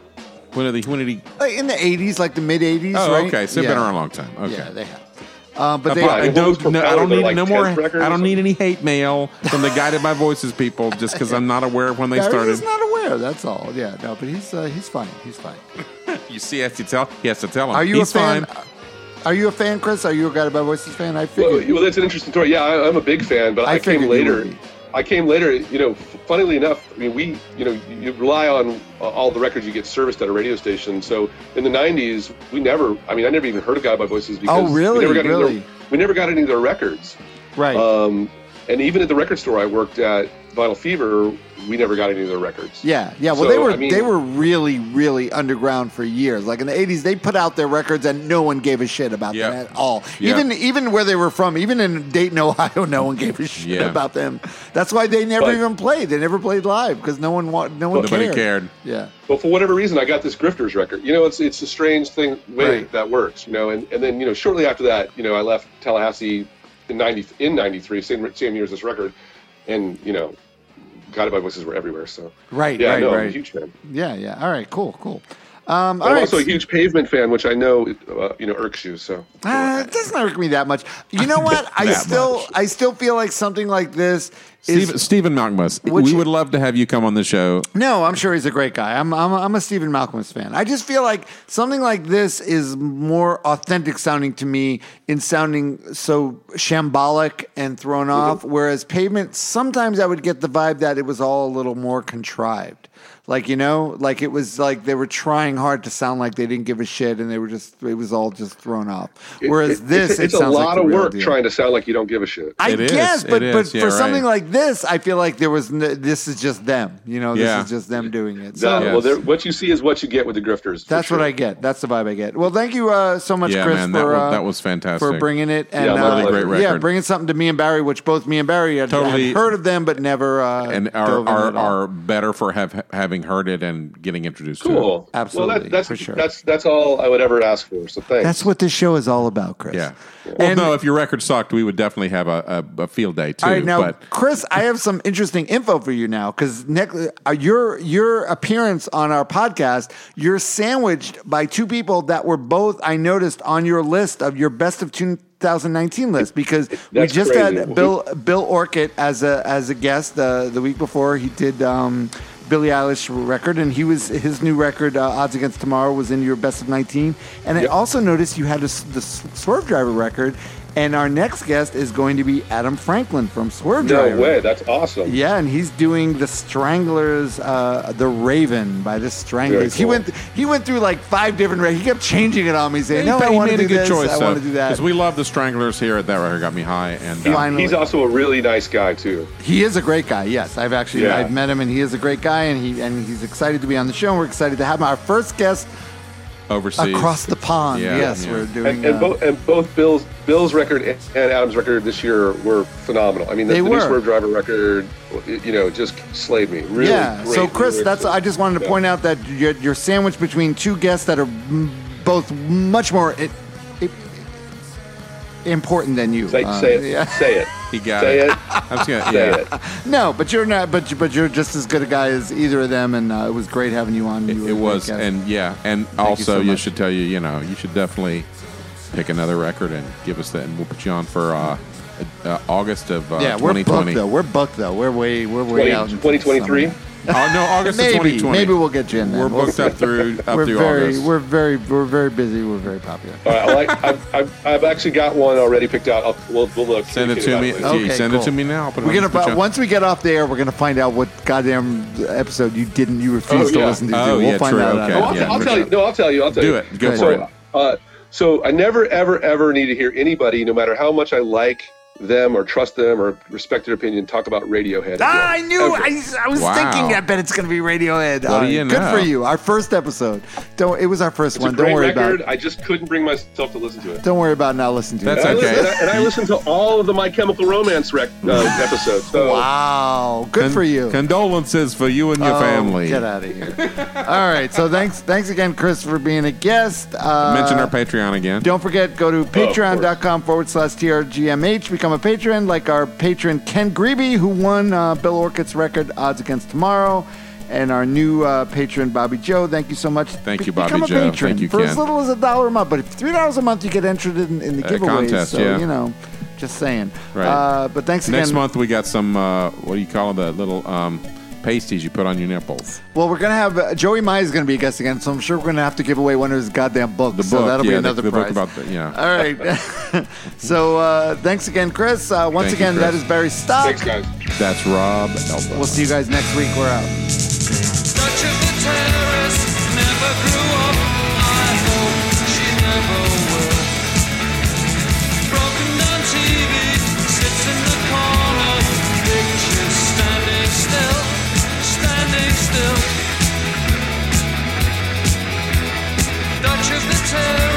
When did he? When did he? like, in the '80s, like the mid '80s. Oh, right? okay. So they've yeah. been around a long time. Okay. Yeah, they have. Uh, but they, I don't, no, I don't need like, no more. 10th record or I don't need any hate mail from the Guided by Voices people just because I'm not aware of when they Barry started. is not aware. That's all. Yeah, no, but he's uh, he's fine. He's fine. You see, he has to tell. He has to tell him. Are you He's a fan? fine. Are you a fan, Chris? Are you a Guided by Voices fan? I Well, figured. well, that's an interesting story. Yeah, I, I'm a big fan, but I I, figured came you later. I came later. You know, funnily enough, I mean, we, you know, you rely on uh, all the records you get serviced at a radio station. So in the '90s, we never. I mean, I never even heard of Guided by Voices because Oh, really? we never got any of Really? their, we never got any of their records. right. Um, and even at the record store I worked at, Vinyl Fever, we never got any of their records. yeah, yeah. Well, so, they were I mean- they were really really underground for years. Like in the '80s, they put out their records and no one gave a shit about Yeah. them at all. Yeah. Even even where they were from, even in Dayton, Ohio, no one gave a shit Yeah. about them. That's why they never But- even played. They never played live because no one wa- no one Nobody cared. cared. Yeah. But for whatever reason, I got this Grifters record. You know, it's it's a strange thing way Right. that works. You know, and, and then you know, shortly after that, you know, I left Tallahassee in ninety in ninety three, same same year as this record, and you know, By Voices were everywhere. So Right. yeah, right. no, I'm a right. huge fan. Yeah. Yeah. All right. Cool. Cool. Um, I'm right. also a huge Pavement fan, which I know uh, you know irks you. So Uh, it doesn't irk me that much. You know what? I still, much. I still feel like something like this is. Steve, Stephen Malkmus, Which- we would love to have you come on the show. no, I'm sure he's a great guy. I'm, I'm, I'm a Stephen Malkmus fan. I just feel like something like this is more authentic sounding to me in sounding so shambolic and thrown off. Whereas Pavement, sometimes I would get the vibe that it was all a little more contrived. Like you know, like it was like they were trying hard to sound like they didn't give a shit, and they were just it was all just thrown off. Whereas it- this, it's, it it's a lot like of real work deal. trying to sound like you don't give a shit. I It is, guess, it but but yeah, for something like this, I feel like there was n- this is just them. You know, this Yeah. is just them doing it. So That- Yes. Well, what you see is what you get with the Grifters. for that's what. I get. That's the vibe I get. Well, thank you uh, so much, Yeah, Chris, man, that for was- uh, that was fantastic. for bringing it and Yeah, my uh, pleasure. Great yeah, bringing something to me and Barry, which both me and Barry had, Totally- had heard of them, but never uh, and are dove in are, at all. are better for have, having heard it and getting introduced to it. Cool. Absolutely, Well, that, that's for sure. that's that's all I would ever ask for. So thanks. That's what this show is all about, Chris. Yeah. Well, And- no, if your record sucked, we would definitely have a, a, a field day too. All right, now, but Chris, I have some interesting info for you now because uh, your your appearance on our podcast, you're sandwiched by two people that were both I noticed on your list of your best of 2019 list because we just crazy. had Bill Bill Orcutt as a as a guest uh, the week before he did. Um, Billie Eilish record, and he was his new record, uh, "Odds Against Tomorrow," was in your best of nineteen. And I also noticed you had a the Swervedriver record, and our next guest is going to be Adam Franklin from Swerve no Driver. way. That's awesome. Yeah, and he's doing the Stranglers, uh, the Raven by the Stranglers. He cool. went he went through like five different. ra- He kept changing it on me, saying, he, "No, I want made to a do good this. choice. I want to do that." because we love the Stranglers here at that record. Got me high, and uh, Finally. He's also a really nice guy too. He is a great guy. Yes, I've actually Yeah. I've met him, and he is a great guy, and he and he's excited to be on the show. And we're excited to have him. Our first guest overseas across the pond. Yeah, yes, yeah. we're doing. And, and, uh, both and both Bill's Bill's record and Adam's record this year were phenomenal. I mean, the, They the were. new Swervedriver record, you know, just slayed me. Really, yeah. great, So, Chris, really that's I just wanted to Yeah. point out that you're, you're sandwiched between two guests that are both much more. It, it, important than you. Say, Uh, say it. yeah. Say it. He got it. Say it. it. I'm just gonna, Say yeah. it. No, but you're not. But you- but you're just as good a guy as either of them, and uh, it was great having you on. It, You were it was, guest. and yeah, and you also so you, should tell you, you know, you should definitely pick another record and give us that, and we'll put you on for uh, uh, August of uh, yeah, we're 2020. booked though. We're booked though. We're way we're way 20, out. 2023. Summer. Oh no, August of 2020. maybe we'll get you in. Then. We're booked up through up We're through very August. we're very we're very busy. We're very popular. All right, I like. I've, I've, I've actually got one already picked out. I'll, we'll, we'll look. Send it to me. communicate Gee, Okay, send cool. it to me now. I'll put it We're on- gonna put on- once we get off the air, we're gonna find out what goddamn episode you didn't you refused Oh, to listen to. Oh, we'll yeah, find true, out. okay, Oh, I'll, yeah, I'll tell you. No, I'll tell you. I'll tell Do you. it. Go Good. for So, it. uh, so I never, ever, ever need to hear anybody, no matter how much I like them or trust them or respect their opinion, talk about Radiohead. Ah, I knew. I, I was Wow. thinking. I bet it's going to be Radiohead. What do Uh, you Good know? for you. Our first episode. Don't. It was our first It's one. a Don't worry record. about. I just couldn't bring myself to listen to it. Don't worry about not listening to That's it. and, okay. I listen, and, I, and I listened to all of the My Chemical Romance rec, uh, episodes. So Wow. Good Con- for you. Condolences for you and your Oh, family. Get out of here. All right. So thanks, thanks again, Chris, for being a guest. Uh, Mention our Patreon again. Don't forget, go to patreon.com forward slash TRGMH. Become a patron like our patron Ken Greeby, who won uh, Bill Orcutt's record Odds Against Tomorrow. And our new uh, patron, Bobby Joe. Thank you so much. Thank you, Become Bobby a Joe. patron Thank you, For as little as a dollar a month. But if $3 a month, you get entered in, in the Uh, giveaways. contest, so, yeah. you know, just saying. Right. Uh, but thanks again. Next month we got some. Uh, what do you call it? the little um, pasties you put on your nipples? Well, we're gonna have uh, Joey Mai is gonna be a guest again, so I'm sure we're gonna have to give away one of his goddamn books. The so book, that'll yeah, be the- another the book prize. about the- yeah. All right. so uh, thanks again, Chris. Uh, once Thank again, that Chris. is Barry Stock. thanks, guys. That's Rob Elba. We'll see you guys next week. We're out. myself